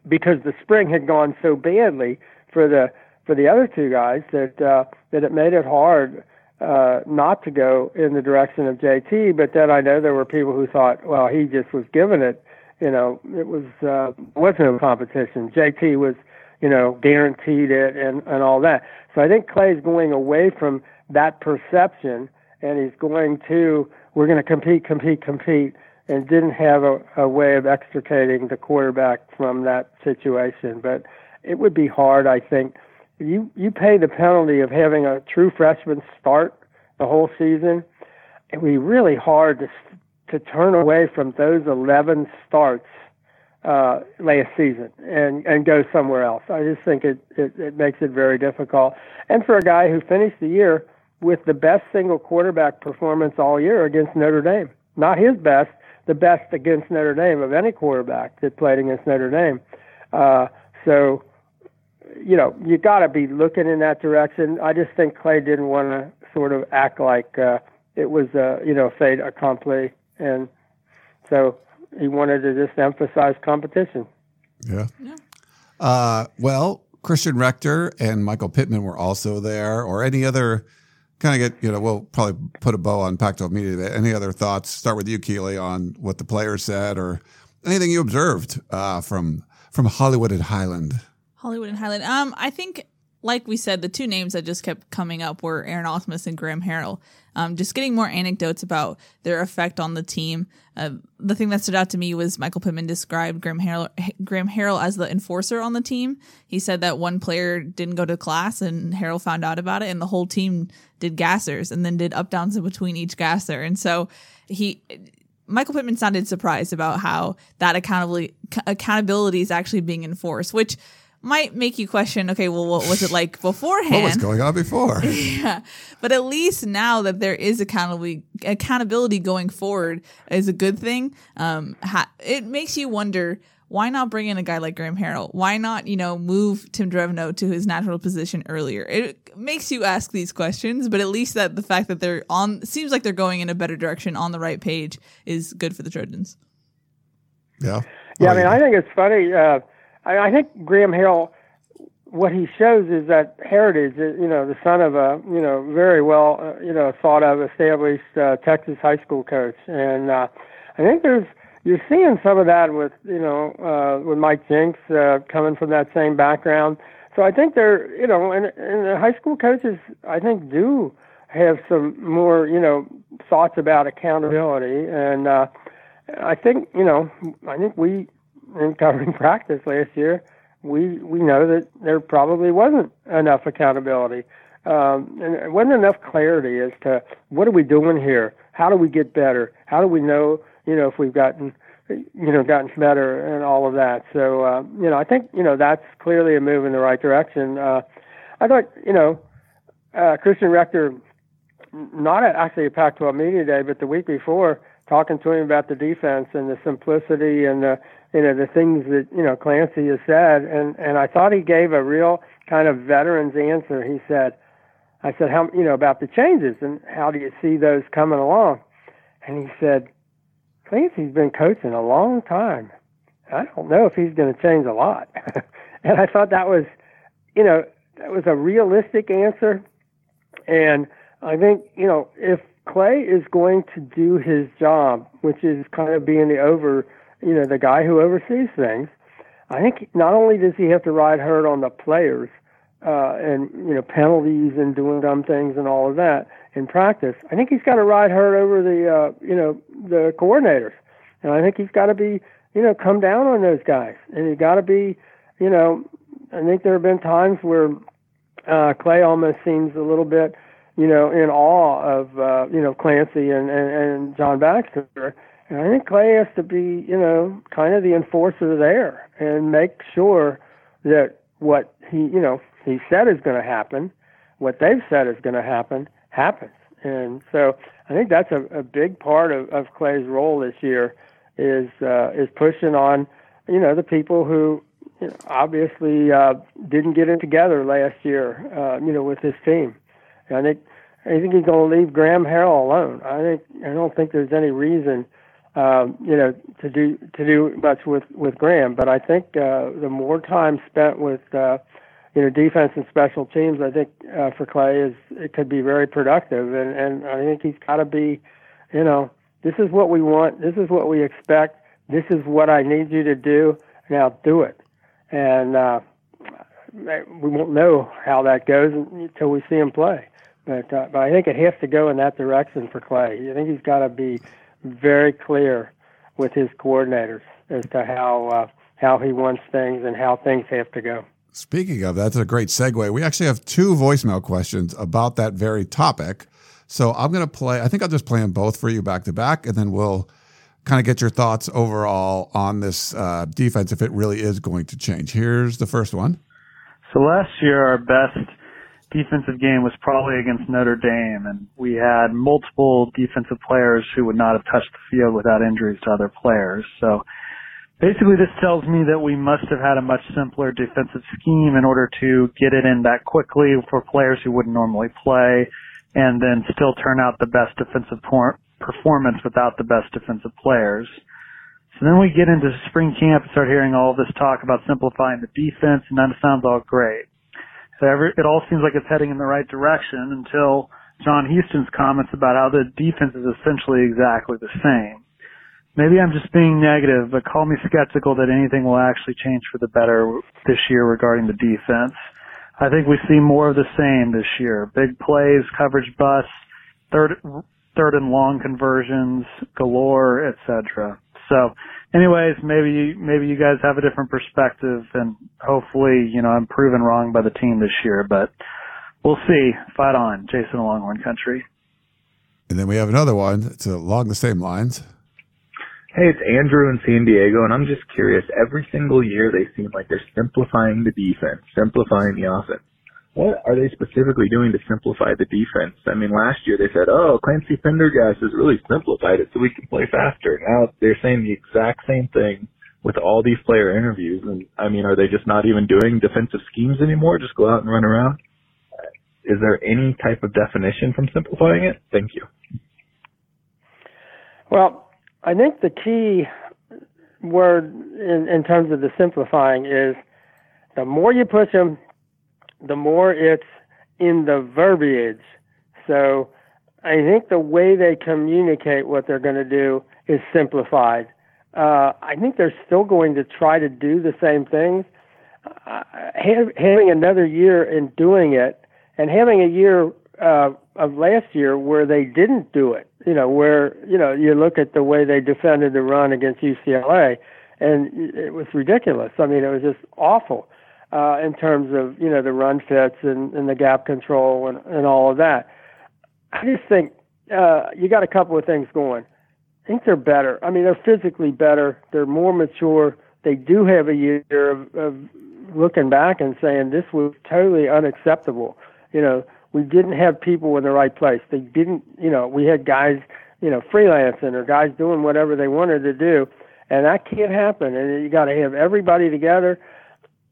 because the spring had gone so badly for the for the other two guys that uh, that it made it hard uh, not to go in the direction of JT. But then I know there were people who thought, well, he just was given it. You know, it was uh, was no competition. JT was, you know, guaranteed it and and all that. So I think Clay's going away from that perception, and he's going to we're going to compete, compete, compete and didn't have a, a way of extricating the quarterback from that situation. But it would be hard. I think you you pay the penalty of having a true freshman start the whole season. It would be really hard to to turn away from those 11 starts uh, last season and and go somewhere else. I just think it, it it makes it very difficult. And for a guy who finished the year with the best single quarterback performance all year against Notre Dame, not his best, the best against Notre Dame of any quarterback that played against Notre Dame. Uh, so, you know, you got to be looking in that direction. I just think Clay didn't want to sort of act like uh, it was, uh, you know, fait accompli, and so he wanted to just emphasize competition. Yeah. yeah. Uh, well, Christian Rector and Michael Pittman were also there, or any other kind of get, you know, we'll probably put a bow on Pac-12 Media. Any other thoughts? Start with you, Keely, on what the players said or anything you observed uh, from from Hollywood and Highland. Hollywood and Highland. Um, I think like we said, the two names that just kept coming up were Aaron Ausmus and Graham Harrell. Um, just getting more anecdotes about their effect on the team. Uh, the thing that stood out to me was Michael Pittman described Graham Harrell, Graham Harrell as the enforcer on the team. He said that one player didn't go to class and Harrell found out about it, and the whole team did gassers and then did up downs in between each gasser. And so he Michael Pittman sounded surprised about how that accountability accountability is actually being enforced, which might make you question okay well what was it like beforehand what was going on before yeah but at least now that there is accountability accountability going forward is a good thing um ha- it makes you wonder why not bring in a guy like Graham Harrell? Why not, you know, move Tim Drevno to his natural position earlier? It makes you ask these questions, but at least that the fact that they're on seems like they're going in a better direction on the right page is good for the Trojans. Yeah. Yeah, I mean, I think it's funny. Uh, I, I think Graham Harrell, what he shows is that heritage. Uh, you know, the son of a you know very well uh, you know thought of established uh, Texas high school coach, and uh, I think there's you're seeing some of that with you know uh, with Mike Jinks uh, coming from that same background. So I think they're you know and, and the high school coaches I think do have some more you know thoughts about accountability and uh, I think you know I think we in covering practice last year we we know that there probably wasn't enough accountability um, and wasn't enough clarity as to what are we doing here how do we get better how do we know you know, if we've gotten, you know, gotten better and all of that. So, uh, you know, I think, you know, that's clearly a move in the right direction. Uh, I thought, you know, uh, Christian Rector, not at actually a Pac-12 media day, but the week before, talking to him about the defense and the simplicity and the, you know, the things that, you know, Clancy has said. And, and I thought he gave a real kind of veteran's answer. He said, I said, how, you know, about the changes and how do you see those coming along? And he said, Clancy's been coaching a long time. I don't know if he's going to change a lot. and I thought that was, you know, that was a realistic answer. And I think, you know, if Clay is going to do his job, which is kind of being the over, you know, the guy who oversees things, I think not only does he have to ride herd on the players uh, and, you know, penalties and doing dumb things and all of that, in practice. I think he's got to ride hard over the uh, you know the coordinators, and I think he's got to be you know come down on those guys, and he's got to be you know I think there have been times where uh, Clay almost seems a little bit you know in awe of uh, you know Clancy and, and and John Baxter. And I think Clay has to be, you know, kind of the enforcer there and make sure that what he, you know, he said is going to happen, what they've said is going to happen, happens. And so I think that's a, a big part of, of Clay's role this year is uh, is pushing on, you know, the people who you know, obviously uh, didn't get it together last year, uh, you know, with his team. And I think I think he's going to leave Graham Harrell alone. I think I don't think there's any reason, um, you know, to do to do much with with Graham. But I think uh, the more time spent with uh, you know, defense and special teams, I think uh, for Clay is it could be very productive, and and I think he's got to be, you know, this is what we want, this is what we expect, this is what I need you to do. Now do it, and uh, we won't know how that goes until we see him play. But uh, but I think it has to go in that direction for Clay. I think he's got to be very clear with his coordinators as to how uh, how he wants things and how things have to go. Speaking of, that's a great segue. We actually have two voicemail questions about that very topic. So I'm going to play, I think I'll just play them both for you back to back, and then we'll kind of get your thoughts overall on this uh, defense if it really is going to change. Here's the first one. So last year, our best defensive game was probably against Notre Dame, and we had multiple defensive players who would not have touched the field without injuries to other players. So basically this tells me that we must have had a much simpler defensive scheme in order to get it in that quickly for players who wouldn't normally play and then still turn out the best defensive por- performance without the best defensive players. So then we get into spring camp and start hearing all this talk about simplifying the defense and that sounds all great. So every, it all seems like it's heading in the right direction until John Houston's comments about how the defense is essentially exactly the same. Maybe I'm just being negative, but call me skeptical that anything will actually change for the better this year regarding the defense. I think we see more of the same this year. Big plays, coverage busts, third third and long conversions galore, etc. So, anyways, maybe maybe you guys have a different perspective, and hopefully, you know, I'm proven wrong by the team this year. But we'll see. Fight on, Jason Longhorn Country. And then we have another one. It's along the same lines. Hey, it's Andrew in San Diego, and I'm just curious. Every single year, they seem like they're simplifying the defense, simplifying the offense. What are they specifically doing to simplify the defense? I mean, last year they said, "Oh, Clancy Pendergast has really simplified it so we can play faster." Now they're saying the exact same thing with all these player interviews. And I mean, are they just not even doing defensive schemes anymore? Just go out and run around? Is there any type of definition from simplifying it? Thank you. Well, I think the key word in, in terms of the simplifying is the more you push them, the more it's in the verbiage. So I think the way they communicate what they're going to do is simplified. Uh, I think they're still going to try to do the same things. Uh, having another year in doing it and having a year uh, of last year where they didn't do it. You know, where you know you look at the way they defended the run against UCLA, and it was ridiculous. I mean, it was just awful uh, in terms of you know the run fits and, and the gap control and, and all of that. I just think uh, you got a couple of things going. I think they're better. I mean, they're physically better. They're more mature. They do have a year of, of looking back and saying this was totally unacceptable. You know, we didn't have people in the right place. They didn't, you know, we had guys, you know, freelancing or guys doing whatever they wanted to do, and that can't happen. And you got to have everybody together.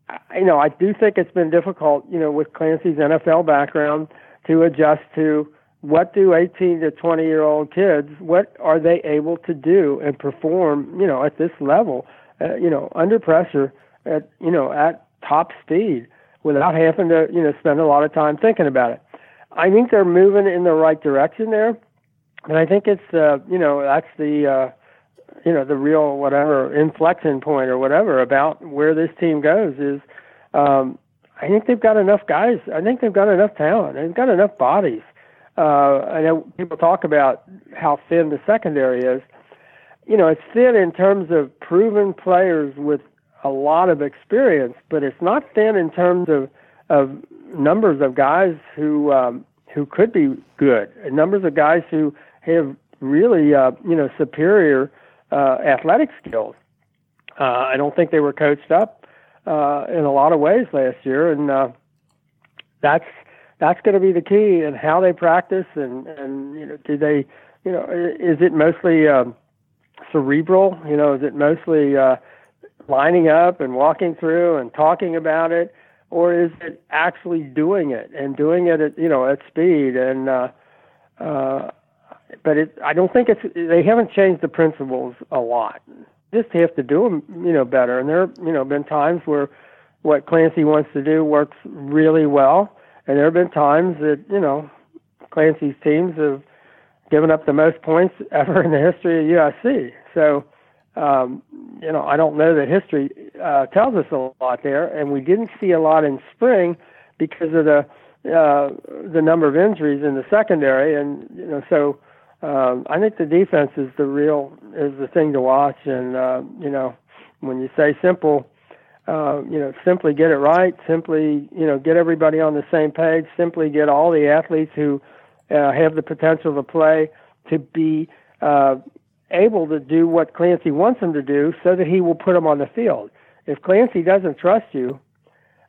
I, you know, I do think it's been difficult, you know, with Clancy's NFL background to adjust to what do 18 to 20 year old kids, what are they able to do and perform, you know, at this level, uh, you know, under pressure at, you know, at top speed without having to, you know, spend a lot of time thinking about it. I think they're moving in the right direction there, and I think it's uh, you know that's the uh, you know the real whatever inflection point or whatever about where this team goes is. Um, I think they've got enough guys. I think they've got enough talent. They've got enough bodies. Uh, I know people talk about how thin the secondary is. You know, it's thin in terms of proven players with a lot of experience, but it's not thin in terms of of numbers of guys who um, who could be good, numbers of guys who have really uh, you know superior uh, athletic skills. Uh, I don't think they were coached up uh, in a lot of ways last year, and uh, that's that's going to be the key in how they practice and and you know do they you know is it mostly um, cerebral? You know, is it mostly uh, lining up and walking through and talking about it? or is it actually doing it and doing it at you know at speed and uh, uh, but it, I don't think it's they haven't changed the principles a lot. Just have to do them you know better. And there you know been times where what Clancy wants to do works really well, and there have been times that you know Clancy's teams have given up the most points ever in the history of USC. So um, you know, I don't know that history uh, tells us a lot there, and we didn't see a lot in spring because of the uh, the number of injuries in the secondary, and you know, so um, I think the defense is the real is the thing to watch, and uh, you know, when you say simple, uh, you know, simply get it right, simply, you know, get everybody on the same page, simply get all the athletes who uh, have the potential to play to be uh, able to do what Clancy wants them to do so that he will put them on the field. If Clancy doesn't trust you,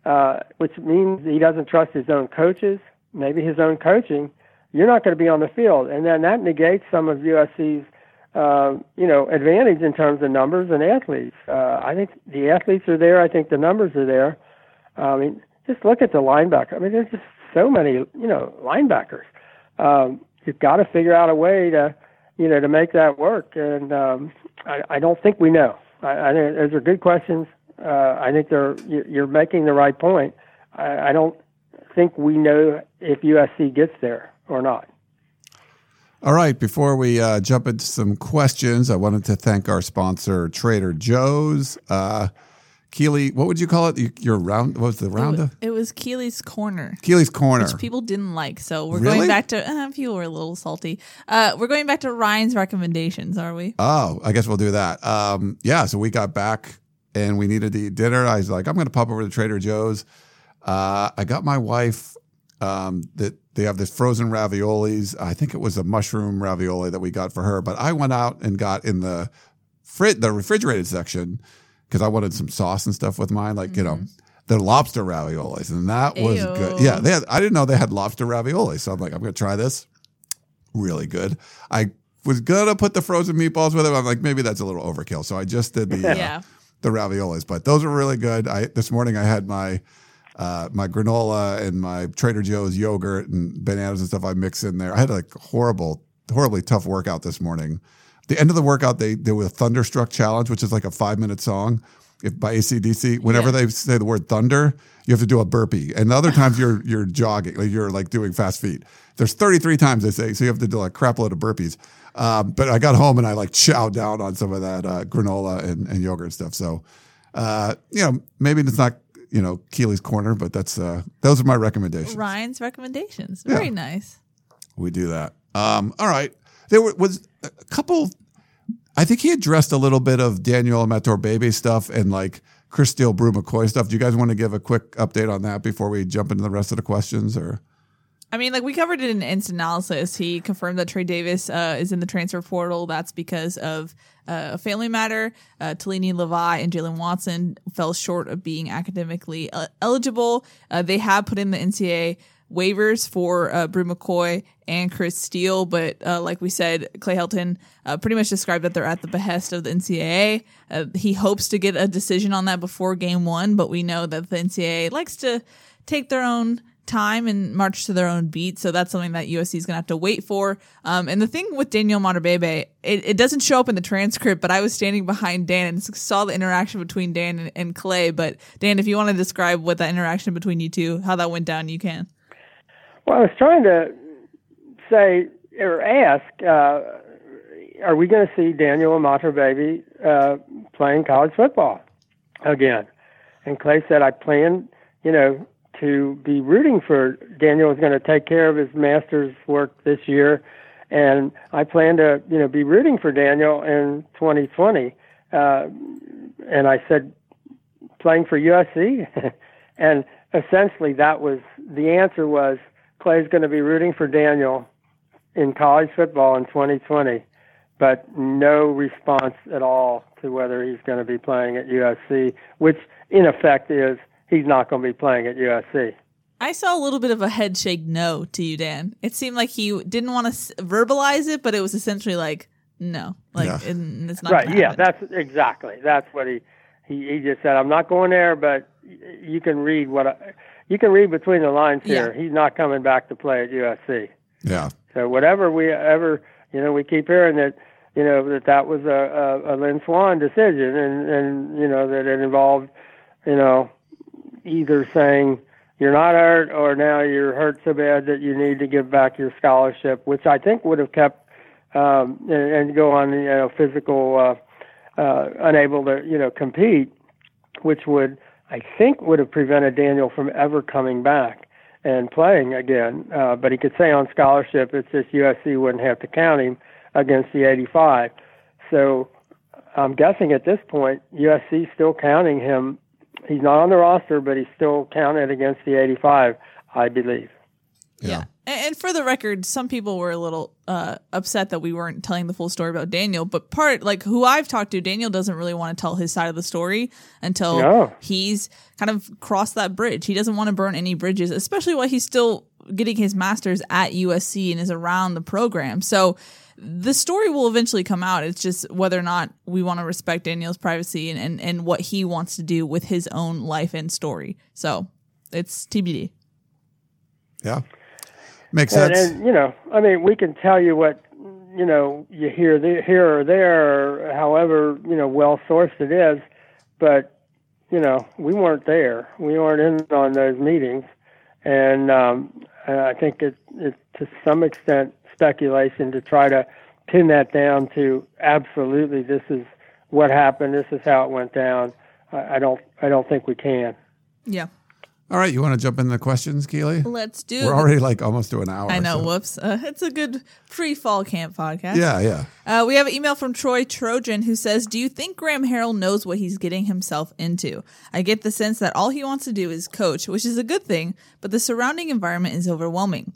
uh, which means he doesn't trust his own coaches, maybe his own coaching, you're not going to be on the field. And then that negates some of USC's uh, you know, advantage in terms of numbers and athletes. Uh, I think the athletes are there. I think the numbers are there. I mean, just look at the linebacker. I mean, there's just so many, you know, linebackers. Um, you've got to figure out a way to, you know, to make that work. And um, I, I don't think we know. I, I think those are good questions. Uh, I think they're you're making the right point. I, I don't think we know if USC gets there or not. All right, before we uh, jump into some questions, I wanted to thank our sponsor, Trader Joe's. Uh, Keely, what would you call it? Your round? What was the round? It was, it was Keely's Corner. Keely's Corner. Which people didn't like. So we're Really? going back to, uh, people were a little salty. Uh, we're going back to Ryan's recommendations, are we? Oh, I guess we'll do that. Um, yeah, so we got back and we needed to eat dinner. I was like, I'm going to pop over to Trader Joe's. Uh, I got my wife um, that they have this frozen raviolis. I think it was a mushroom ravioli that we got for her, but I went out and got in the frit the refrigerated section because I wanted some sauce and stuff with mine, like you know. The lobster raviolis, and that was Ew. good. Yeah, they had, I didn't know they had lobster raviolis, so I'm like, I'm gonna try this really good. I was gonna put the frozen meatballs with it. I'm like, maybe that's a little overkill. So I just did the uh, the raviolis, but those were really good. I this morning I had my uh, my granola and my Trader Joe's yogurt and bananas and stuff I mix in there. I had like horrible, horribly tough workout this morning. The end of the workout, they there was a Thunderstruck challenge, which is like a five minute song if, by ACDC. Whenever Yeah. they say the word thunder, you have to do a burpee. And other times you're you're jogging, like you're like doing fast feet. There's 33 times they say, so you have to do like crap load of burpees. Um, but I got home and I like chowed down on some of that uh, granola and, and yogurt and stuff. So, uh, you know, maybe it's not you know Keely's corner, but that's uh, those are my recommendations. Ryan's recommendations. Very nice. We do that. Um, all right. There wa- was a couple. I think he addressed a little bit of Daniel Imatorbhebhe stuff and like Chris Steele, Bru McCoy stuff. Do you guys want to give a quick update on that before we jump into the rest of the questions? Or I mean, like we covered it in instant analysis. He confirmed that Trey Davis uh, is in the transfer portal. That's because of a family matter. Uh, Talini Levi and Jaylen Watson fell short of being academically uh, eligible. Uh, they have put in the NCAA waivers for uh, Bru McCoy and Chris Steele, but uh, like we said, Clay Helton uh, pretty much described that they're at the behest of the NCAA. Uh, he hopes to get a decision on that before game one, but we know that the NCAA likes to take their own time and march to their own beat. So that's something that USC is going to have to wait for. Um, and the thing with Daniel Imatorbhebhe, it, it doesn't show up in the transcript, but I was standing behind Dan and saw the interaction between Dan and, and Clay. But Dan, if you want to describe what that interaction between you two, how that went down, you can. Well, I was trying to say or ask, uh, are we going to see Daniel Baby uh, playing college football again? And Clay said, I plan, you know, to be rooting for Daniel is going to take care of his master's work this year, and I plan to, you know, be rooting for Daniel in 2020. Uh, and I said, playing for USC, and essentially that was the answer was Clay's going to be rooting for Daniel in college football in 2020, but no response at all to whether he's going to be playing at USC, which in effect is he's not going to be playing at USC. I saw a little bit of a head shake no to you, Dan. It seemed like he didn't want to s- verbalize it, but it was essentially like no, like Yeah. and it's not Right? Yeah, that's exactly that's what he he he just said. I'm not going there, but y- you can read what I, you can read between the lines here. Yeah. He's not coming back to play at USC. yeah, So whatever we ever, you know, we keep hearing that, you know, that that was a, a, a Lynn Swann decision, and and you know that it involved, you know, either saying you're not hurt or now you're hurt so bad that you need to give back your scholarship, which I think would have kept um, and, and go on, you know, physical, uh, uh, unable to, you know, compete, which would I think would have prevented Daniel from ever coming back and playing again. Uh, but he could stay on scholarship. It's just USC wouldn't have to count him against the 85. So I'm guessing at this point USC still counting him he's not on the roster, but he's still counted against the 85, I believe. Yeah. And and for the record, some people were a little uh, upset that we weren't telling the full story about Daniel. But part, like who I've talked to, Daniel doesn't really want to tell his side of the story until No. he's kind of crossed that bridge. He doesn't want to burn any bridges, especially while he's still getting his master's at USC and is around the program. So the story will eventually come out. It's just whether or not we want to respect Daniel's privacy and, and, and what he wants to do with his own life and story. So it's TBD. Yeah. Makes And, sense. and you know, I mean, we can tell you what you know you hear the, here or there, or however you know well sourced it is, but you know we weren't there. We weren't in on those meetings, and um, I think it, it's to some extent speculation to try to pin that down to absolutely this is what happened. This is how it went down. I, I don't. I don't think we can. Yeah. All right, you want to jump into the questions, Keely? Let's do We're already like almost to an hour. I know. so- Whoops. Uh, it's a good pre-fall camp podcast. Yeah, yeah. Uh, we have an email from Troy Trojan who says, "Do you think Graham Harrell knows what he's getting himself into? I get the sense that all he wants to do is coach, which is a good thing, but the surrounding environment is overwhelming."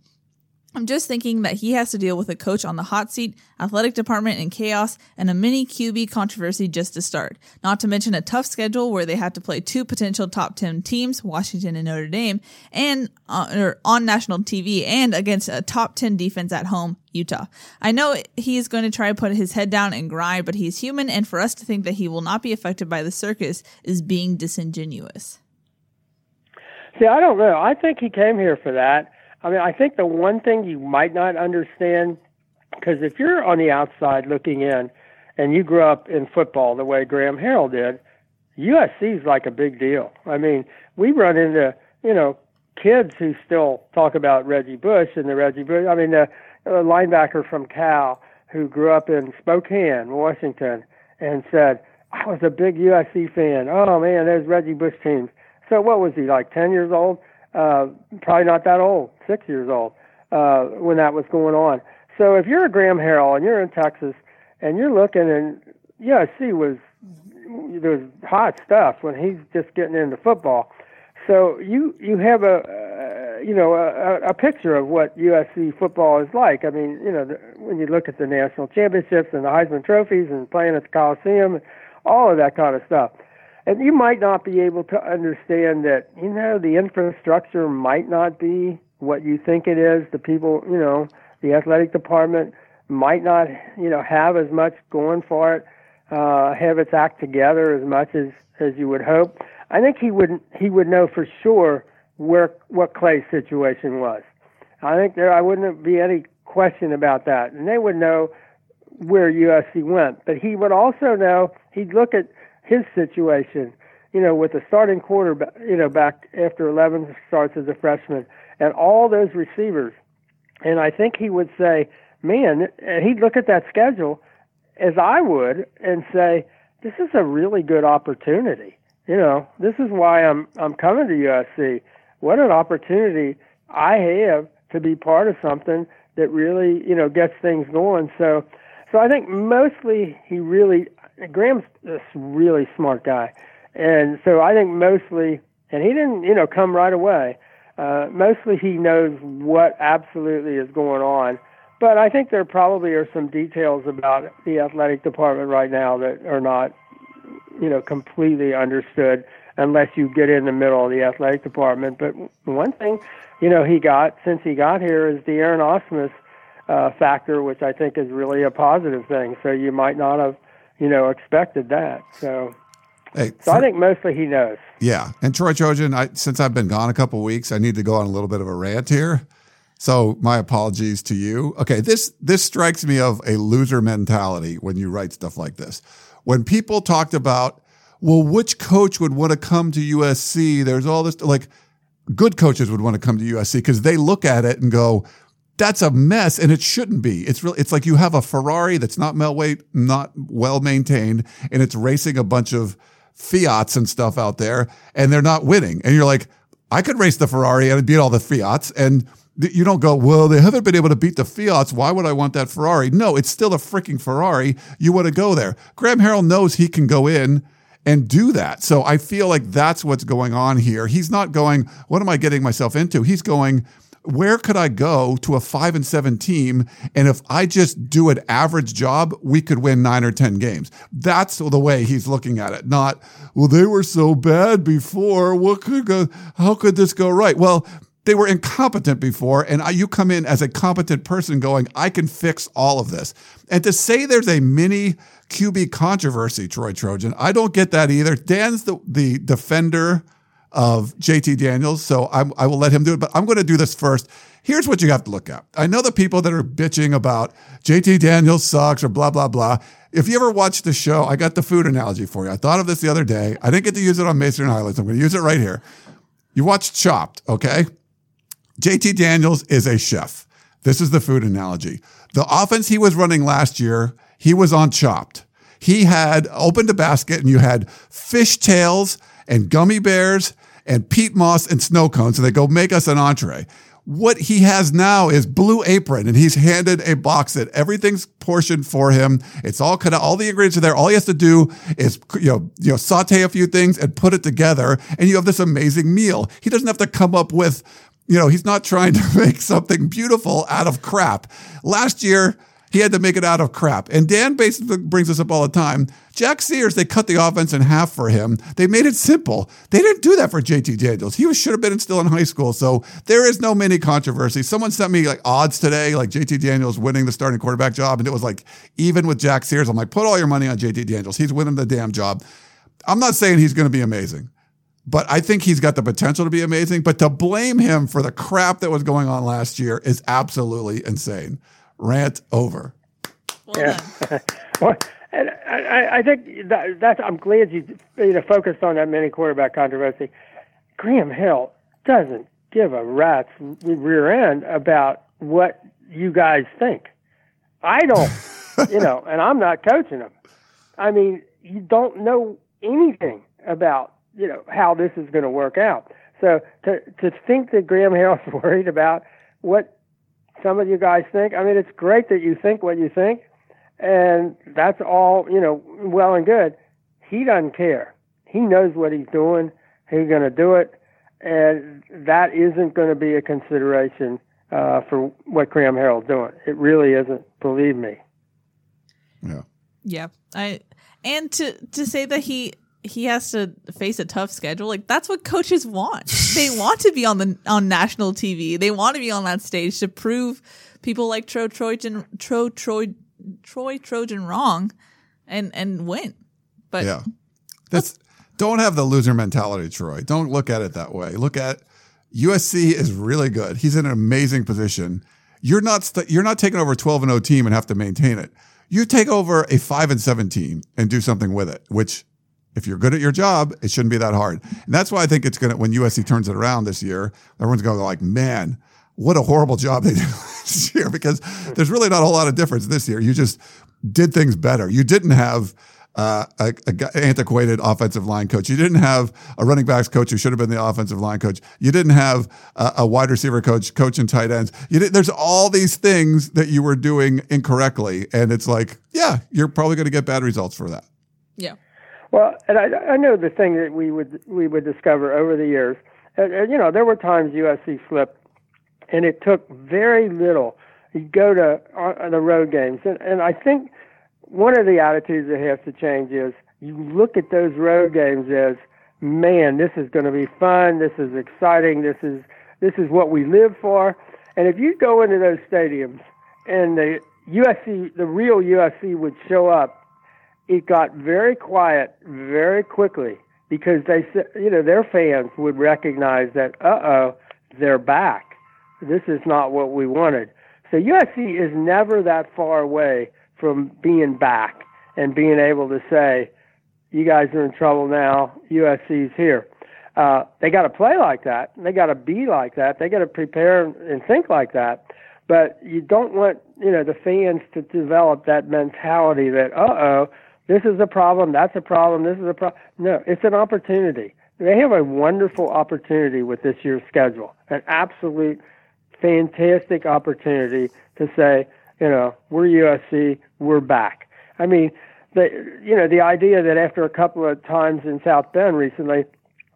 I'm just thinking that he has to deal with a coach on the hot seat, athletic department in chaos, and a mini QB controversy just to start. Not to mention a tough schedule where they have to play two potential top 10 teams, Washington and Notre Dame, and uh, or on national TV and against a top 10 defense at home, Utah. I know he's going to try to put his head down and grind, but he's human, and for us to think that he will not be affected by the circus is being disingenuous. See, I don't know. I think he came here for that. I mean, I think the one thing you might not understand, because if you're on the outside looking in, and you grew up in football the way Graham Harrell did, USC is like a big deal. I mean, we run into you know kids who still talk about Reggie Bush and the Reggie Bush. I mean, the, the linebacker from Cal who grew up in Spokane, Washington, and said, "I was a big USC fan. Oh man, those Reggie Bush teams." So what was he like? Ten years old? Uh, probably not that old. Six years old uh, when that was going on. So if you're a Graham Harrell and you're in Texas and you're looking and USC was there's hot stuff when he's just getting into football. So you you have a uh, you know a, a picture of what USC football is like. I mean, you know, the, when you look at the national championships and the Heisman trophies and playing at the Coliseum, all of that kind of stuff. And you might not be able to understand that you know the infrastructure might not be what you think it is. The people, you know, the athletic department might not you know have as much going for it uh, have its act together as much as as you would hope. I think he would he would know for sure where what Clay's situation was. I think there I wouldn't be any question about that, and they would know where USC went. But he would also know he'd look at his situation, you know, with the starting quarterback, you know, back after 11 starts as a freshman, and all those receivers, and I think he would say, man, and he'd look at that schedule as I would and say, this is a really good opportunity. You know, this is why I'm I'm coming to USC. What an opportunity I have to be part of something that really, you know, gets things going. So so I think mostly he really Graham's a really smart guy. And so I think mostly and he didn't, you know, come right away. Uh, mostly he knows what absolutely is going on. But I think there probably are some details about the athletic department right now that are not, you know, completely understood unless you get in the middle of the athletic department. But one thing, you know, he got since he got here is the Aaron Ausmus uh, factor, which I think is really a positive thing. So you might not have, you know, expected that. So, Hey, so I think mostly he knows. Yeah, and Troy Trojan, I, since I've been gone a couple weeks, I need to go on a little bit of a rant here. So my apologies to you. Okay, this this strikes me of a loser mentality when you write stuff like this. When people talked about, well, which coach would want to come to USC? There's all this like good coaches would want to come to USC because they look at it and go, that's a mess and it shouldn't be. It's really it's like you have a Ferrari that's not well not well maintained and it's racing a bunch of Fiats and stuff out there and they're not winning. And you're like, I could race the Ferrari and beat all the Fiats and you don't go, well, they haven't been able to beat the Fiats. Why would I want that Ferrari? No, it's still a freaking Ferrari. You want to go there. Graham Harrell knows he can go in and do that. So I feel like that's what's going on here. He's not going, what am I getting myself into? He's going, where could I go to a five and seven team? And if I just do an average job, we could win nine or 10 games. That's the way he's looking at it. Not, well, they were so bad before. What could go, how could this go right? Well, they were incompetent before, and you come in as a competent person going, I can fix all of this. And to say there's a mini QB controversy, Troy Trojan, I don't get that either. Dan's the, the defender of JT Daniels. So I'm, I will let him do it, but I'm going to do this first. Here's what you have to look at. I know the people that are bitching about JT Daniels sucks or blah, blah, blah. If you ever watch the show, I got the food analogy for you. I thought of this the other day. I didn't get to use it on Mason and Ireland. I'm going to use it right here. You watched Chopped, okay? JT Daniels is a chef. This is the food analogy. The offense he was running last year, he was on Chopped. He had opened a basket and you had fish tails and gummy bears and peat moss and snow cones. And they go, make us an entree. What he has now is blue apron and he's handed a box that everything's portioned for him. It's all cut out. All the ingredients are there. All he has to do is, you know, you know, saute a few things and put it together. And you have this amazing meal. He doesn't have to come up with, you know, he's not trying to make something beautiful out of crap. Last year, he had to make it out of crap. And Dan basically brings this up all the time. Jack Sears, they cut the offense in half for him. They made it simple. They didn't do that for JT Daniels. He was, should have been still in high school. So there is no mini controversy. Someone sent me like odds today, like JT Daniels winning the starting quarterback job. And it was like even with Jack Sears. I'm like, put all your money on JT Daniels. He's winning the damn job. I'm not saying he's going to be amazing but I think he's got the potential to be amazing. But to blame him for the crap that was going on last year is absolutely insane. Rant over. Well yeah. well, and I, I think that, that's. I'm glad you you know focused on that mini quarterback controversy. Graham Harrell doesn't give a rat's rear end about what you guys think. I don't, you know, and I'm not coaching him. I mean, you don't know anything about you know how this is going to work out. So to to think that Graham Harrell's worried about what some of you guys think. I mean, it's great that you think what you think, and that's all you know, well and good. He doesn't care. He knows what he's doing. He's going to do it, and that isn't going to be a consideration uh, for what Graham Harrell's doing. It really isn't. Believe me. Yeah. Yeah. I and to to say that he he has to face a tough schedule. Like that's what coaches want. they want to be on the on national TV. They want to be on that stage to prove people like Tro Trojan Tro Troy Troy Trojan wrong and and win. But yeah. That's don't have the loser mentality, Troy. Don't look at it that way. Look at USC is really good. He's in an amazing position. You're not st- you're not taking over a 12 and 0 team and have to maintain it. You take over a 5 and 7 team and do something with it, which if you're good at your job, it shouldn't be that hard. And that's why I think it's going to, when USC turns it around this year, everyone's going to go like, man, what a horrible job they did this year because there's really not a whole lot of difference this year. You just did things better. You didn't have uh, a, a, antiquated offensive line coach. You didn't have a running backs coach who should have been the offensive line coach. You didn't have a, a wide receiver coach, coach and tight ends. There's all these things that you were doing incorrectly. And it's like, yeah, you're probably going to get bad results for that. Yeah. Well, and I, I know the thing that we would we would discover over the years. And, and, you know, there were times USC slipped, and it took very little. You go to uh, the road games, and, and I think one of the attitudes that has to change is you look at those road games as, man, this is going to be fun. This is exciting. This is this is what we live for. And if you go into those stadiums and the USC, the real USC would show up it got very quiet very quickly because they you know, their fans would recognize that, uh oh, they're back. This is not what we wanted. So USC is never that far away from being back and being able to say, you guys are in trouble now. USC's here. Uh, they got to play like that. They got to be like that. They got to prepare and think like that. But you don't want, you know, the fans to develop that mentality that, uh oh, this is a problem, that's a problem, this is a problem. No, it's an opportunity. They have a wonderful opportunity with this year's schedule, an absolute fantastic opportunity to say, you know, we're USC, we're back. I mean, the you know the idea that after a couple of times in South Bend recently,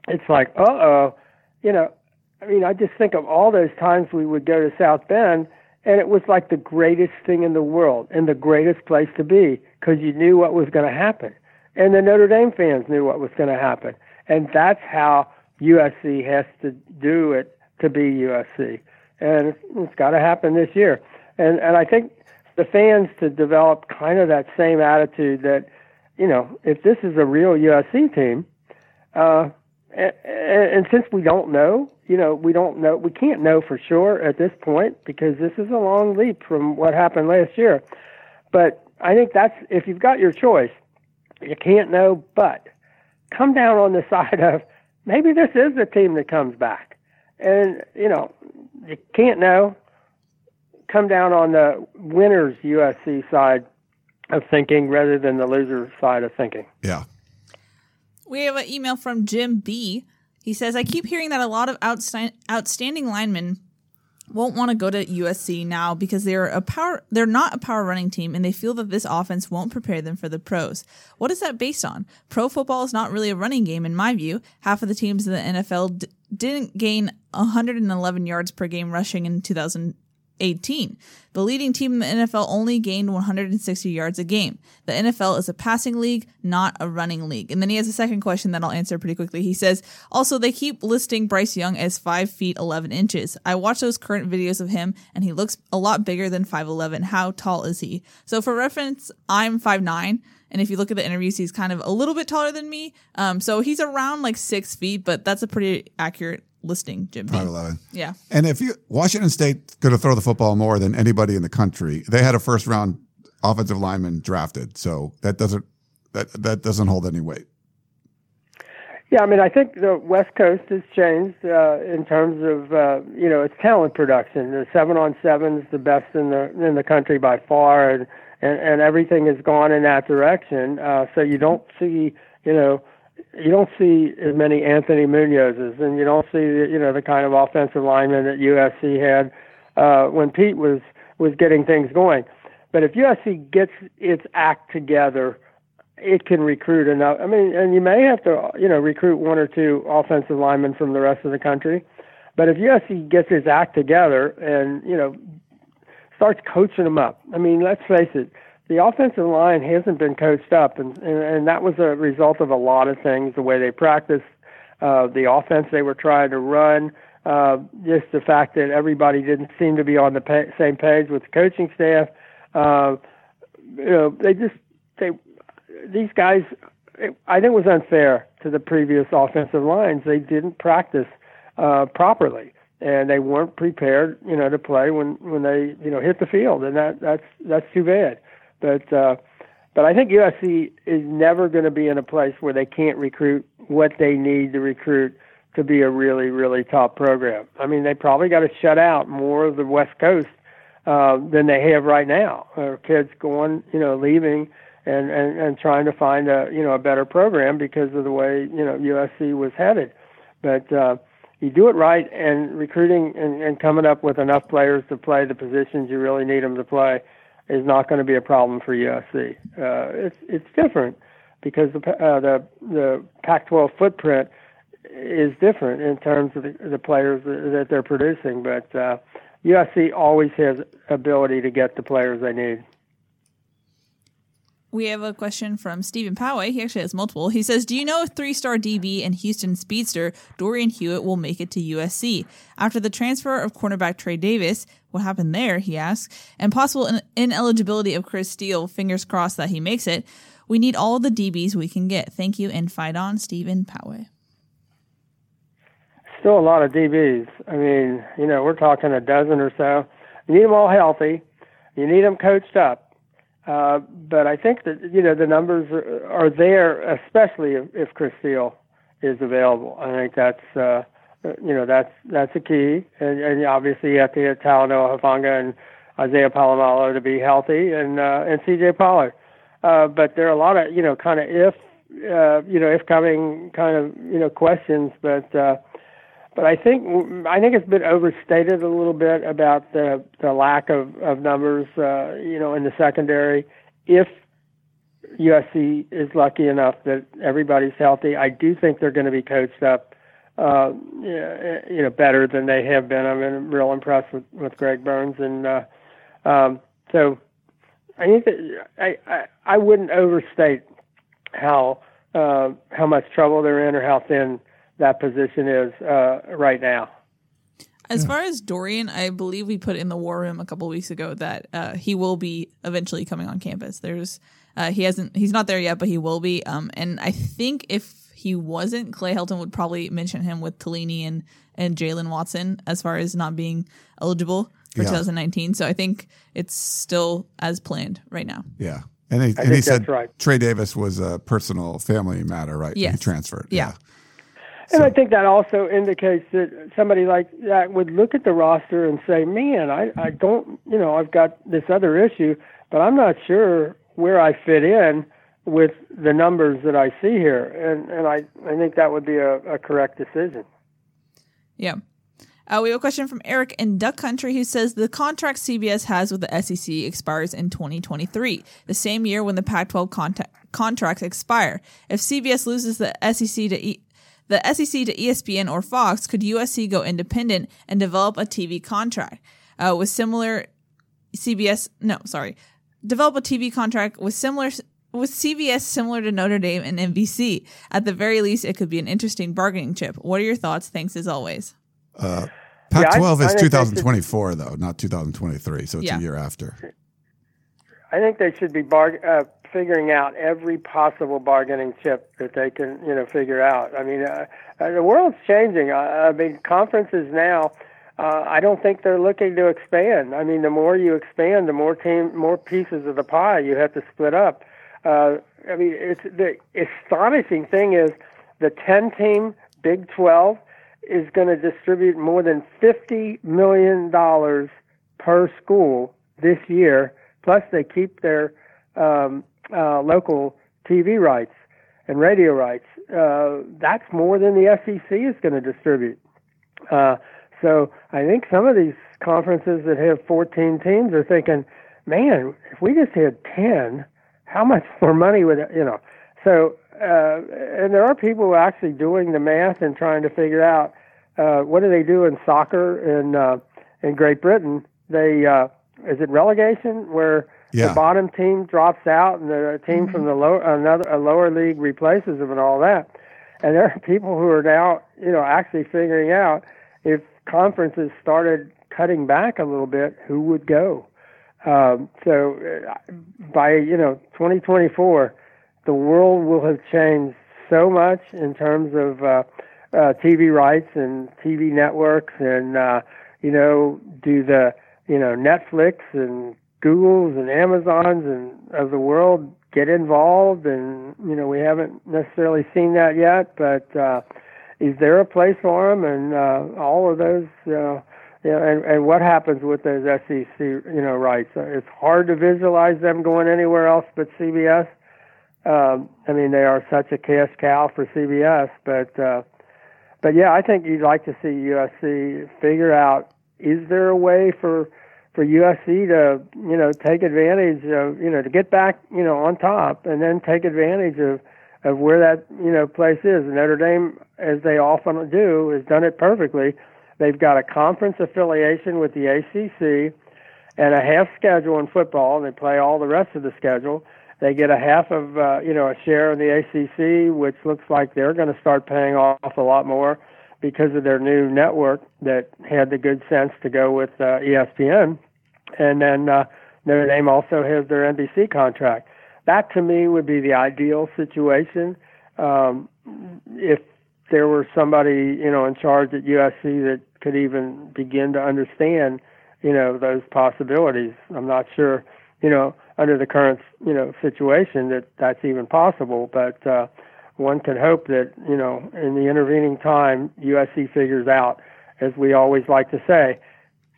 it's like, uh oh, you know, I mean, I just think of all those times we would go to South Bend, and it was like the greatest thing in the world and the greatest place to be because you knew what was going to happen, and the Notre Dame fans knew what was going to happen, and that's how USC has to do it to be USC, and it's, got to happen this year, and and I think the fans to develop kind of that same attitude that, you know, if this is a real USC team, uh, and, and since we don't know, you know, we don't know, we can't know for sure at this point because this is a long leap from what happened last year. But I think that's if you've got your choice, you can't know, but come down on the side of maybe this is the team that comes back. And, you know, you can't know, come down on the winners USC side of thinking rather than the loser side of thinking. Yeah. We have an email from Jim B. He says, I keep hearing that a lot of outsta- outstanding linemen won't want to go to USC now because they're a power they're not a power running team and they feel that this offense won't prepare them for the pros. What is that based on? Pro football is not really a running game in my view. Half of the teams in the NFL d- didn't gain 111 yards per game rushing in 2000 18. The leading team in the NFL only gained 160 yards a game. The NFL is a passing league, not a running league. And then he has a second question that I'll answer pretty quickly. He says, also, they keep listing Bryce Young as 5 feet 11 inches. I watch those current videos of him and he looks a lot bigger than 5'11. How tall is he? So for reference, I'm 5'9. And if you look at the interviews, he's kind of a little bit taller than me. Um, so he's around like six feet, but that's a pretty accurate listing, Jim. B. 5'11. Yeah. And if you Washington State going to throw the football more than anybody in the country, they had a first round offensive lineman drafted, so that doesn't that that doesn't hold any weight. Yeah, I mean, I think the West Coast has changed uh, in terms of uh, you know its talent production. The seven on seven is the best in the in the country by far, and and, and everything has gone in that direction. Uh, so you don't see you know you don't see as many Anthony Munozes, and you don't see the, you know the kind of offensive lineman that USC had uh, when Pete was was getting things going. But if USC gets its act together, it can recruit enough. I mean, and you may have to you know recruit one or two offensive linemen from the rest of the country. But if USC gets its act together and you know starts coaching them up, I mean, let's face it the offensive line hasn't been coached up, and, and, and that was a result of a lot of things the way they practiced, uh, the offense they were trying to run, uh, just the fact that everybody didn't seem to be on the pa- same page with the coaching staff. Uh, you know, they just, they, these guys, it, I think it was unfair to the previous offensive lines. They didn't practice uh, properly and they weren't prepared, you know, to play when when they you know hit the field, and that that's that's too bad. But uh, but I think USC is never going to be in a place where they can't recruit what they need to recruit to be a really really top program. I mean, they probably got to shut out more of the West Coast uh, than they have right now. Or kids going, you know, leaving and, and and trying to find a you know a better program because of the way you know USC was headed. But uh, you do it right and recruiting and, and coming up with enough players to play the positions you really need them to play is not going to be a problem for USC. Uh, it's it's different because the uh, the the Pac-12 footprint is different in terms of the, the players that they're producing, but uh, USC always has ability to get the players they need. We have a question from Stephen Poway. He actually has multiple. He says, Do you know if three star DB and Houston speedster Dorian Hewett will make it to USC? After the transfer of cornerback Trey Davis, what happened there, he asks, and possible in- ineligibility of Chris Steele, fingers crossed that he makes it. We need all the DBs we can get. Thank you and fight on, Stephen Poway. Still a lot of DBs. I mean, you know, we're talking a dozen or so. You need them all healthy. You need them coached up uh, but I think that you know the numbers are, are there, especially if, if Chris Steele is available. I think that's uh, you know that's that's a key, and, and obviously you have to get Talanoa Hufanga and Isaiah Polamalu to be healthy, and uh, and C.J. Pollard. Uh, but there are a lot of you know kind of if uh, you know if coming kind of you know questions, but. Uh, but I think I think it's been overstated a little bit about the the lack of of numbers, uh, you know, in the secondary. If USC is lucky enough that everybody's healthy. I do think they're going to be coached up, uh, you know, better than they have been. I'm mean, real impressed with with Greg Burns, and uh, um, so I think that I, I I wouldn't overstate how uh, how much trouble they're in or how thin that position is uh, right now. As far as Dorian, I believe we put in the war room a couple weeks ago that uh, he will be eventually coming on campus. There's uh, he hasn't he's not there yet, but he will be. Um, and I think if he wasn't, Clay Helton would probably mention him with Taleni and and Jaylen Watson as far as not being eligible for Yeah. 2019. So I think it's still as planned right now. Yeah. And he, and think he said right. Trey Davis was a personal family matter, right? He Yes. transferred. Yeah. And I think that also indicates that somebody like that would look at the roster and say, "Man, I, I don't, you know, I've got this other issue, but I'm not sure where I fit in with the numbers that I see here." And and I I think that would be a, a correct decision. Yeah. Uh, we have a question from Eric in Duck Country who says the contract CBS has with the SEC expires in 2023, the same year when the Pac-12 conta- contracts expire. If CBS loses the SEC to e- the SEC to ESPN or Fox, could USC go independent and develop a TV contract uh, with similar CBS? No, sorry, develop a TV contract with similar with CBS similar to Notre Dame and NBC. At the very least, it could be an interesting bargaining chip. What are your thoughts? Thanks as always. Uh, Pac-12 I is think they should- 2024 though, not 2023. So it's Yeah. a year after. I think they should be bar- uh, figuring out every possible bargaining chip that they can, you know, figure out. I mean, uh, uh, the world's changing. I, I mean, conferences now. Uh, I don't think they're looking to expand. I mean, the more you expand, the more team, more pieces of the pie you have to split up. Uh, I mean, it's the astonishing thing is the ten-team Big Twelve is going to distribute more than fifty million dollars per school this year. Plus, they keep their um, uh, local TV rights and radio rights. Uh, that's more than the SEC is going to distribute. Uh, so I think some of these conferences that have 14 teams are thinking, man, if we just had 10, how much more money would it, you know? So uh, and there are people who are actually doing the math and trying to figure out uh, what do they do in soccer in uh, in Great Britain. They uh, is it relegation where Yeah. the bottom team drops out and the team from the lower another a lower league replaces them and all that. And there are people who are now you know actually figuring out if conferences started cutting back a little bit, who would go? Um, so uh, by you know 2024, the world will have changed so much in terms of uh, uh, TV rights and TV networks, and uh, you know, do the you know Netflix and Googles and Amazons and of the world get involved? And you know, we haven't necessarily seen that yet, but uh, is there a place for them? And uh, all of those. Uh, yeah, and, and what happens with those SEC, you know, rights? It's hard to visualize them going anywhere else but CBS. Um, I mean, they are such a cash cow for CBS, but uh, but yeah, I think you'd like to see USC figure out is there a way for for USC to you know take advantage of you know to get back you know on top and then take advantage of of where that you know place is. Notre Dame, as they often do, has done it perfectly. They've got a conference affiliation with the ACC and a half schedule in football, and they play all the rest of the schedule. They get a half of uh, you know a share in the ACC, which looks like they're going to start paying off a lot more because of their new network that had the good sense to go with uh, ESPN. And then uh, Notre Dame also has their NBC contract. That to me would be the ideal situation. Um, if there were somebody you know in charge at USC that could even begin to understand you know those possibilities. I'm not sure you know under the current you know situation that that's even possible, but uh, one can hope that you know in the intervening time USC figures out, as we always like to say,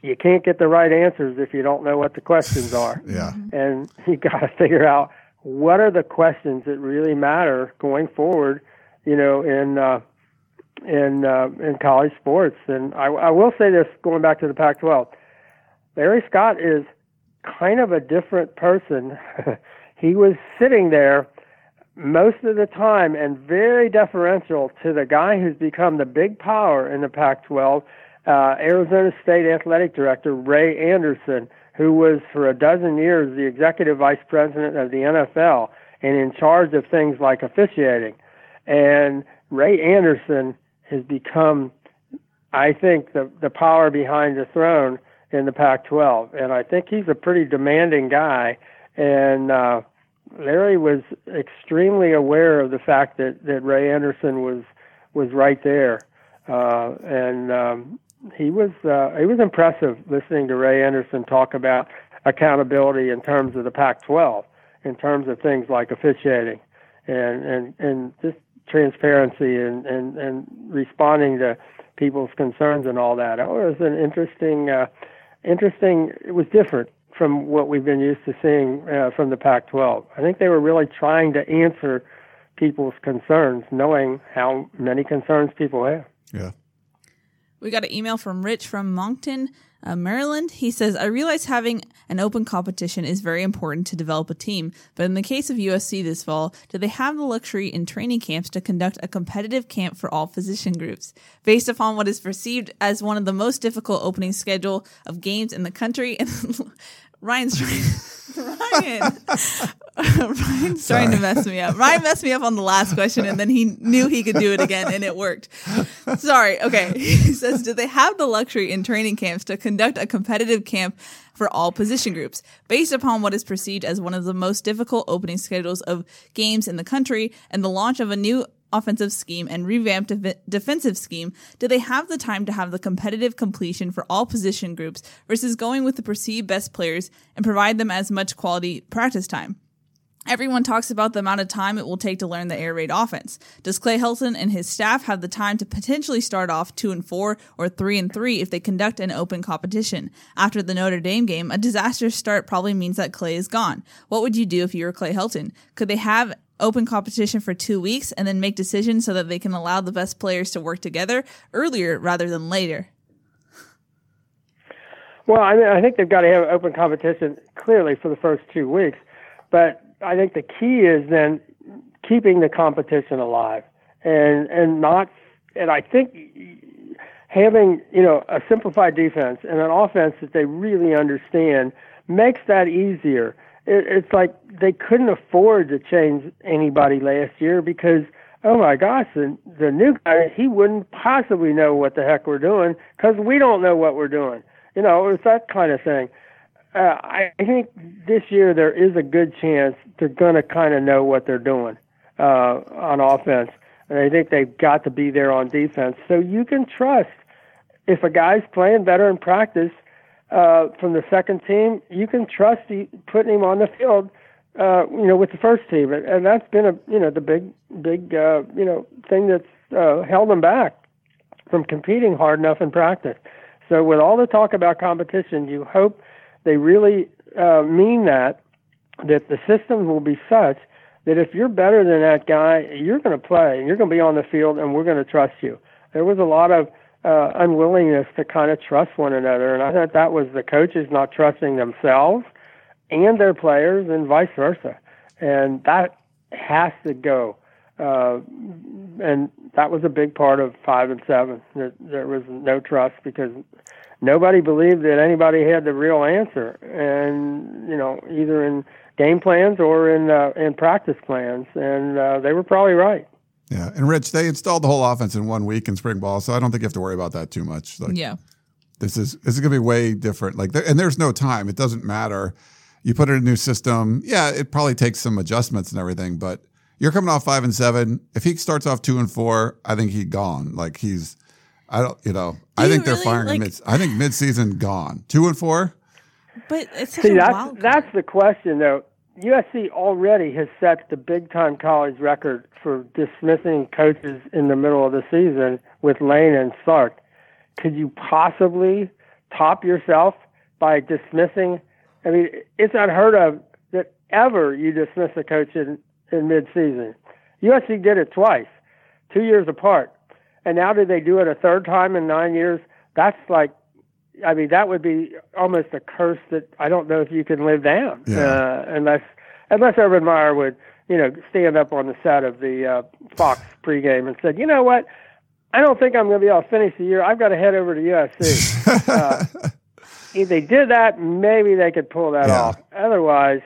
you can't get the right answers if you don't know what the questions are Yeah. and you got to figure out what are the questions that really matter going forward. You know, in uh, in uh, in college sports. And I, I will say this, going back to the Pac-12, Larry Scott is kind of a different person. he was sitting there most of the time and very deferential to the guy who's become the big power in the Pac 12, uh, Arizona State Athletic Director Ray Anderson, who was for a dozen years the executive vice president of the NFL and in charge of things like officiating. And Ray Anderson has become, I think, the, the power behind the throne in the Pac 12. And I think he's a pretty demanding guy. And, uh, Larry was extremely aware of the fact that, that Ray Anderson was was right there, uh, and um, he was uh, he was impressive listening to Ray Anderson talk about accountability in terms of the Pac-12, in terms of things like officiating, and and and just transparency and and and responding to people's concerns and all that. It was an interesting, uh, interesting. It was different from what we've been used to seeing uh, from the Pac-12. I think they were really trying to answer people's concerns, knowing how many concerns people have. Yeah. We got an email from Rich from Monkton, uh, Maryland. He says, I realize having an open competition is very important to develop a team, but in the case of USC this fall, do they have the luxury in training camps to conduct a competitive camp for all physician groups? Based upon what is perceived as one of the most difficult opening schedule of games in the country, and Ryan's trying. Ryan. Ryan's trying to mess me up. Ryan messed me up on the last question and then he knew he could do it again and it worked. Sorry. Okay. He says, do they have the luxury in training camps to conduct a competitive camp for all position groups based upon what is perceived as one of the most difficult opening schedules of games in the country and the launch of a new offensive scheme and revamped de- defensive scheme, do they have the time to have the competitive completion for all position groups versus going with the perceived best players and provide them as much quality practice time? Everyone talks about the amount of time it will take to learn the air raid offense. Does Clay Helton and his staff have the time to potentially start off two and four or three and three if they conduct an open competition? After the Notre Dame game, a disastrous start probably means that Clay is gone. What would you do if you were Clay Helton? Could they have open competition for two weeks and then make decisions so that they can allow the best players to work together earlier rather than later? Well, I mean, I think they've got to have open competition clearly for the first two weeks, but I think the key is then keeping the competition alive and and not and I think having you know a simplified defense and an offense that they really understand makes that easier it, it's like they couldn't afford to change anybody last year because oh my gosh, the the new guy he wouldn't possibly know what the heck we're doing because we don't know what we're doing. You know, it's that kind of thing. Uh, I, I think this year there is a good chance they're going to kind of know what they're doing uh, on offense, and I think they've got to be there on defense. So you can trust if a guy's playing better in practice uh, from the second team, you can trust he, putting him on the field, uh, you know, with the first team, and, and that's been a you know the big big uh, you know thing that's uh, held them back from competing hard enough in practice. So with all the talk about competition, you hope they really uh, mean that that the system will be such that if you're better than that guy, you're going to play, you're going to be on the field, and we're going to trust you. There was a lot of uh, unwillingness to kind of trust one another. And I thought that was the coaches not trusting themselves and their players and vice versa. And that has to go. Uh, and that was a big part of five and seven. There, there was no trust because nobody believed that anybody had the real answer. And, you know, either in game plans or in, uh, in practice plans. And uh, they were probably right. Yeah, and Rich, they installed the whole offense in one week in spring ball, so I don't think you have to worry about that too much. Like, yeah, this is this is gonna be way different. Like, there, and there's no time; it doesn't matter. You put in a new system, yeah, it probably takes some adjustments and everything, but you're coming off five and seven. If he starts off two and four, I think he's gone. Like he's, I don't, you know, Do I think they're firing like, mid. I think midseason gone. Two and four. But it's See, that's that's the question though. USC already has set the big time college record for dismissing coaches in the middle of the season with Lane and Sark. Could you possibly top yourself by dismissing? I mean, it's unheard of that ever you dismiss a coach in, in mid-season. USC did it twice, two years apart, and now did they do it a third time in nine years? That's like, I mean, that would be almost a curse that I don't know if you can live down yeah. uh, unless unless Urban Meyer would, you know, stand up on the set of the uh, Fox pregame and said, you know what, I don't think I'm going to be able to finish the year. I've got to head over to USC. uh, if they did that, maybe they could pull that Yeah. off. Otherwise,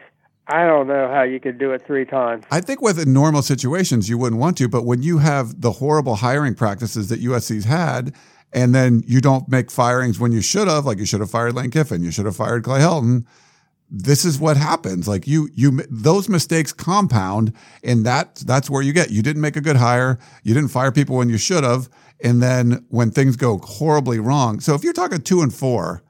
I don't know how you could do it three times. I think with normal situations you wouldn't want to, but when you have the horrible hiring practices that USC's had, and then you don't make firings when you should have, like you should have fired Lane Kiffin, you should have fired Clay Helton. This is what happens. Like you, you, those mistakes compound, and that that's where you get. You didn't make a good hire. You didn't fire people when you should have, and then when things go horribly wrong. So if you're talking two and four,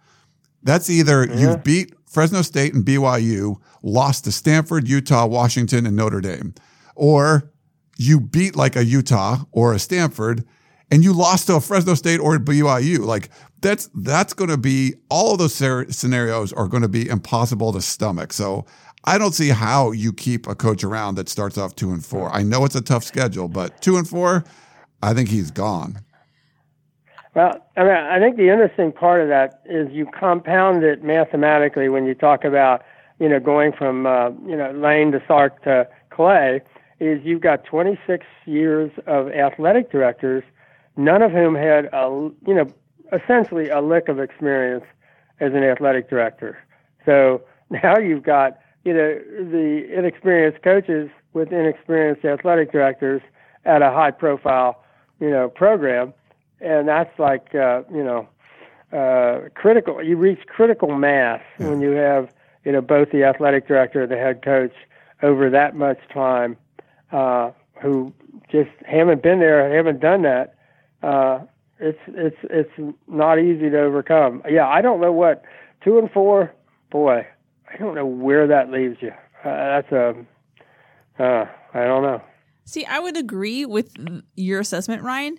that's either mm-hmm. you've beat Fresno State and BYU, lost to Stanford, Utah, Washington, and Notre Dame, or you beat like a Utah or a Stanford and you lost to a Fresno State or BYU. Like that's that's going to be all of those scer- scenarios are going to be impossible to stomach. So I don't see how you keep a coach around that starts off two and four. I know it's a tough schedule, but two and four, I think he's gone. Well, I mean, I think the interesting part of that is you compound it mathematically when you talk about, you know, going from, uh, you know, Lane to Sark to Clay, is you've got 26 years of athletic directors, none of whom had a, you know, essentially a lick of experience as an athletic director. So now you've got, you know, the inexperienced coaches with inexperienced athletic directors at a high profile, you know, program and that's like uh, you know uh, critical. You reach critical mass when you have you know both the athletic director and the head coach over that much time, uh, who just haven't been there, haven't done that. Uh, it's it's it's not easy to overcome. Yeah, I don't know what two and four. Boy, I don't know where that leaves you. Uh, that's a uh, I don't know. See, I would agree with your assessment, Ryan,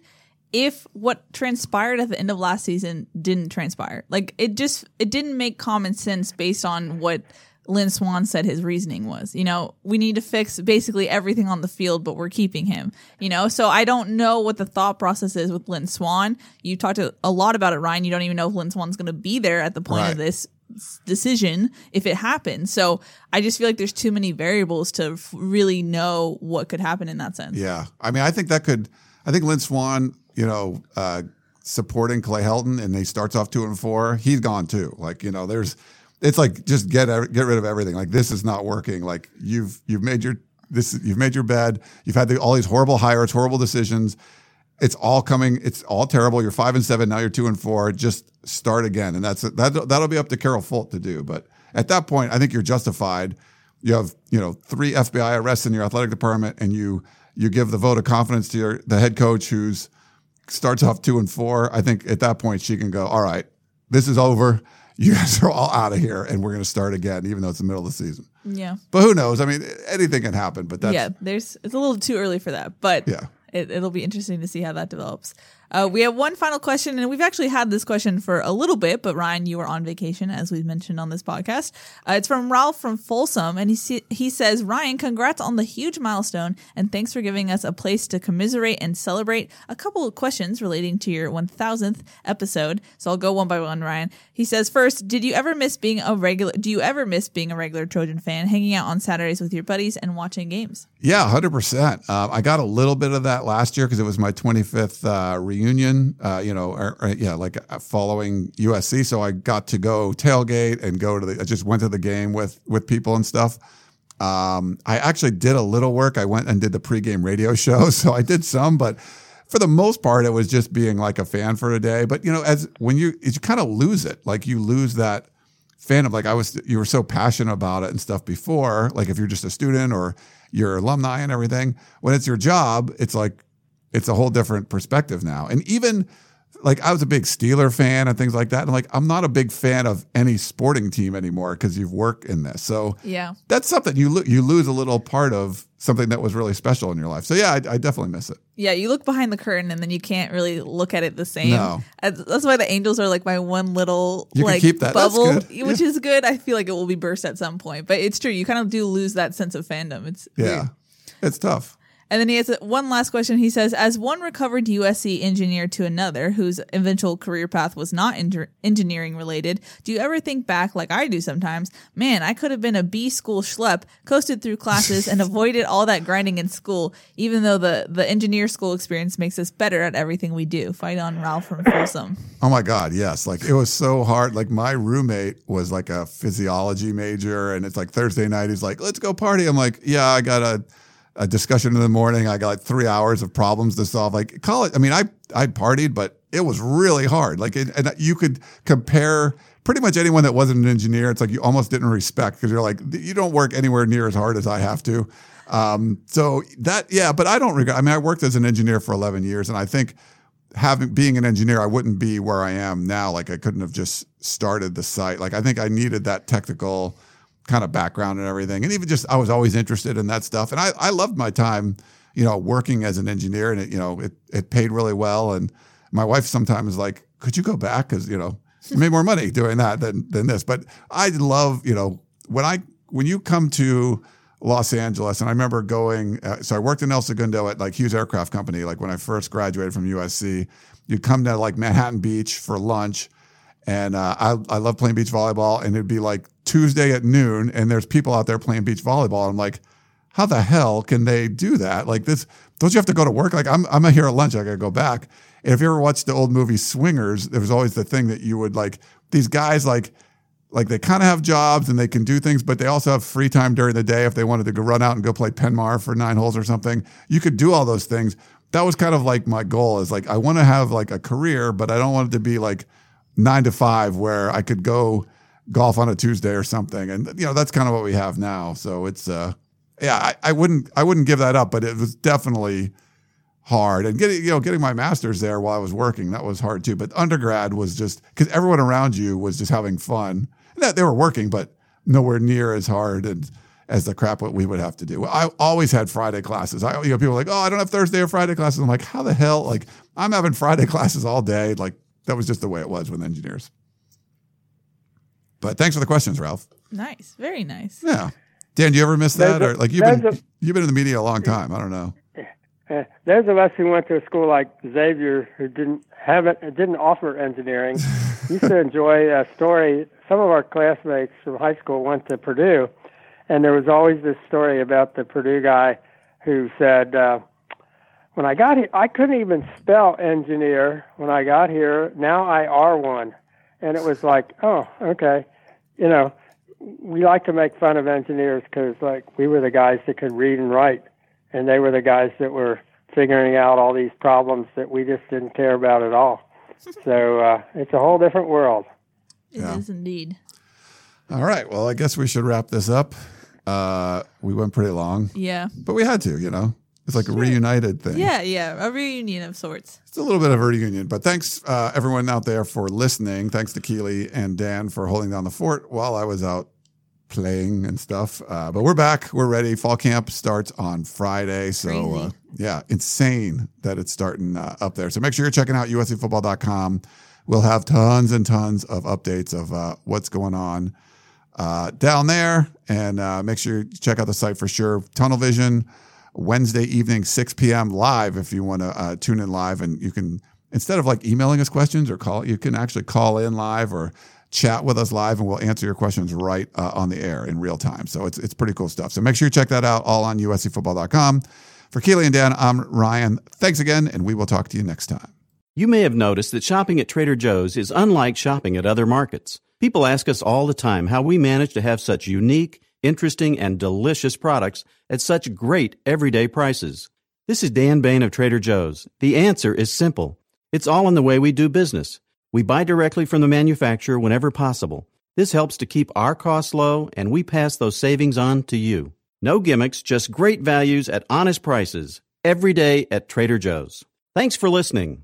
if what transpired at the end of last season didn't transpire. Like it just it didn't make common sense based on what Lynn Swann said his reasoning was. You know, we need to fix basically everything on the field, but we're keeping him. You know, so I don't know what the thought process is with Lynn Swann. You talked a lot about it, Ryan. You don't even know if Lynn Swann's going to be there at the point Right. of this decision if it happens. So I just feel like there's too many variables to f- really know what could happen in that sense. Yeah. I mean, I think that could, I think Lynn Swann, you know, uh, supporting Clay Helton and he starts off two and four, he's gone too. Like, you know, there's, it's like just get get rid of everything. Like this is not working. Like you've you've made your this you've made your bed. You've had the, all these horrible hires, horrible decisions. It's all coming. It's all terrible. You're five and seven now. You're two and four. Just start again, and that's that. That'll be up to Carol Folt to do. But at that point, I think you're justified. You have you know three FBI arrests in your athletic department, and you you give the vote of confidence to your the head coach who's starts off two and four. I think at that point she can go. All right, this is over. You guys are all out of here, and we're going to start again, even though it's the middle of the season. Yeah. But who knows? I mean, anything can happen. But that's yeah, there's it's a little too early for that, but Yeah. it, it'll be interesting to see how that develops. Uh, we have one final question, and we've actually had this question for a little bit, but Ryan, you were on vacation, as we've mentioned on this podcast. Uh, it's from Ralph from Folsom, and he he says, Ryan, congrats on the huge milestone, and thanks for giving us a place to commiserate and celebrate. A couple of questions relating to your 1000th episode, so I'll go one by one. Ryan, he says, first, did you ever miss being a regular? Do you ever miss being a regular Trojan fan, hanging out on Saturdays with your buddies and watching games? Yeah, hundred percent. Uh, I got a little bit of that last year because it was my 25th uh, reunion. Uh, you know, or, or, yeah, like uh, following USC, so I got to go tailgate and go to the. I just went to the game with with people and stuff. Um, I actually did a little work. I went and did the pregame radio show, so I did some, but for the most part, it was just being like a fan for a day. But you know, as when you you kind of lose it, like you lose that fandom. Like I was, you were so passionate about it and stuff before. Like if you're just a student or you're alumni and everything, when it's your job, it's like it's a whole different perspective now. And even like I was a big Steeler fan and things like that. And like I'm not a big fan of any sporting team anymore because you've worked in this. So Yeah. that's something you lo- you lose a little part of something that was really special in your life. So yeah, I, I definitely miss it. Yeah, you look behind the curtain and then you can't really look at it the same. No. That's why the Angels are like my one little You like keep that. Bubble, which is good. I feel like it will be burst at some point, but it's true. You kind of do lose that sense of fandom. It's Yeah, weird. it's tough. And then he has one last question. He says, as one recovered USC engineer to another whose eventual career path was not en- engineering related, do you ever think back like I do sometimes? Man, I could have been a B school schlep, coasted through classes, and avoided all that grinding in school, even though the, the engineer school experience makes us better at everything we do. Fight on, Ralph from Folsom. Oh my God, yes. Like it was so hard. Like my roommate was like a physiology major, and it's like Thursday night. He's like, let's go party. I'm like, yeah, I got a, a discussion in the morning. I got like three hours of problems to solve. Like college, I mean, I, I partied, but it was really hard. Like, it, and you could compare pretty much anyone that wasn't an engineer. It's like you almost didn't respect because you're like, you don't work anywhere near as hard as I have to. Um, so that, yeah, but I don't regret, I mean, I worked as an engineer for 11 years and I think having being an engineer, I wouldn't be where I am now. Like I couldn't have just started the site. Like I think I needed that technical kind of background and everything. And even just I was always interested in that stuff. And I, I loved my time, you know, working as an engineer and it, you know, it, it paid really well. And my wife sometimes is like, could you go back? Cause you know, you made more money doing that than, than this. But I love, you know, when I, when you come to Los Angeles, and I remember going. Uh, so I worked in El Segundo at like Hughes Aircraft Company. Like when I first graduated from USC, you'd come to like Manhattan Beach for lunch, and uh, I I love playing beach volleyball. And it'd be like Tuesday at noon, and there's people out there playing beach volleyball. I'm like, how the hell can they do that? Like this, don't you have to go to work? Like I'm I'm here at lunch. I gotta go back. And if you ever watched the old movie Swingers, there was always the thing that you would like these guys like like they kind of have jobs and they can do things, but they also have free time during the day if they wanted to go run out and go play Penmar for nine holes or something. You could do all those things. That was kind of like my goal is like I want to have like a career, but I don't want it to be like nine to five where I could go golf on a Tuesday or something. And you know, that's kind of what we have now. So it's uh yeah, I, I wouldn't I wouldn't give that up, but it was definitely hard. And getting you know getting my master's there while I was working that was hard too. But undergrad was just because everyone around you was just having fun. That they were working, but nowhere near as hard and as the crap what we would have to do. I always had Friday classes. I you know people like, oh, I don't have Thursday or Friday classes. I'm like, how the hell? Like I'm having Friday classes all day. Like that was just the way it was with engineers. But thanks for the questions, Ralph. Nice, very nice. Yeah, Dan, do you ever miss that There's or like you've been a- you've been in the media a long time? I don't know. Uh, those of us who went to a school like Xavier who didn't have it, didn't offer engineering, used to enjoy a story. Some of our classmates from high school went to Purdue, and there was always this story about the Purdue guy who said, uh, "When I got here, I couldn't even spell engineer. When I got here, now I are one." And it was like, "Oh, okay," you know. We like to make fun of engineers because, like, we were the guys that could read and write and they were the guys that were figuring out all these problems that we just didn't care about at all. So uh, it's a whole different world. It is Yeah. indeed. All right. Well, I guess we should wrap this up. Uh, we went pretty long, Yeah. but we had to. You know, it's like a reunited thing. Yeah, yeah. A reunion of sorts. It's a little bit of a reunion, but thanks uh, everyone out there for listening. Thanks to Keely and Dan for holding down the fort while I was out playing and stuff. Uh, but we're back. We're ready. Fall camp starts on Friday. So, uh, yeah, insane that it's starting uh, up there. So make sure you're checking out uscfootball.com. We'll have tons and tons of updates of uh, what's going on uh, down there. And uh, make sure you check out the site for sure. Tunnel Vision, Wednesday evening, 6 p.m. live if you want to uh, tune in live. And you can, instead of like emailing us questions or call, you can actually call in live or chat with us live and we'll answer your questions right uh, on the air in real time. So it's, it's pretty cool stuff. So make sure you check that out all on uscfootball.com. For Keely and Dan, I'm Ryan. Thanks again, and we will talk to you next time. You may have noticed that shopping at Trader Joe's is unlike shopping at other markets. People ask us all the time how we manage to have such unique, interesting, and delicious products at such great everyday prices. This is Dan Bane of Trader Joe's. The answer is simple. It's all in the way we do business. We buy directly from the manufacturer whenever possible. This helps to keep our costs low, and we pass those savings on to you. No gimmicks, just great values at honest prices. Every day at Trader Joe's. Thanks for listening.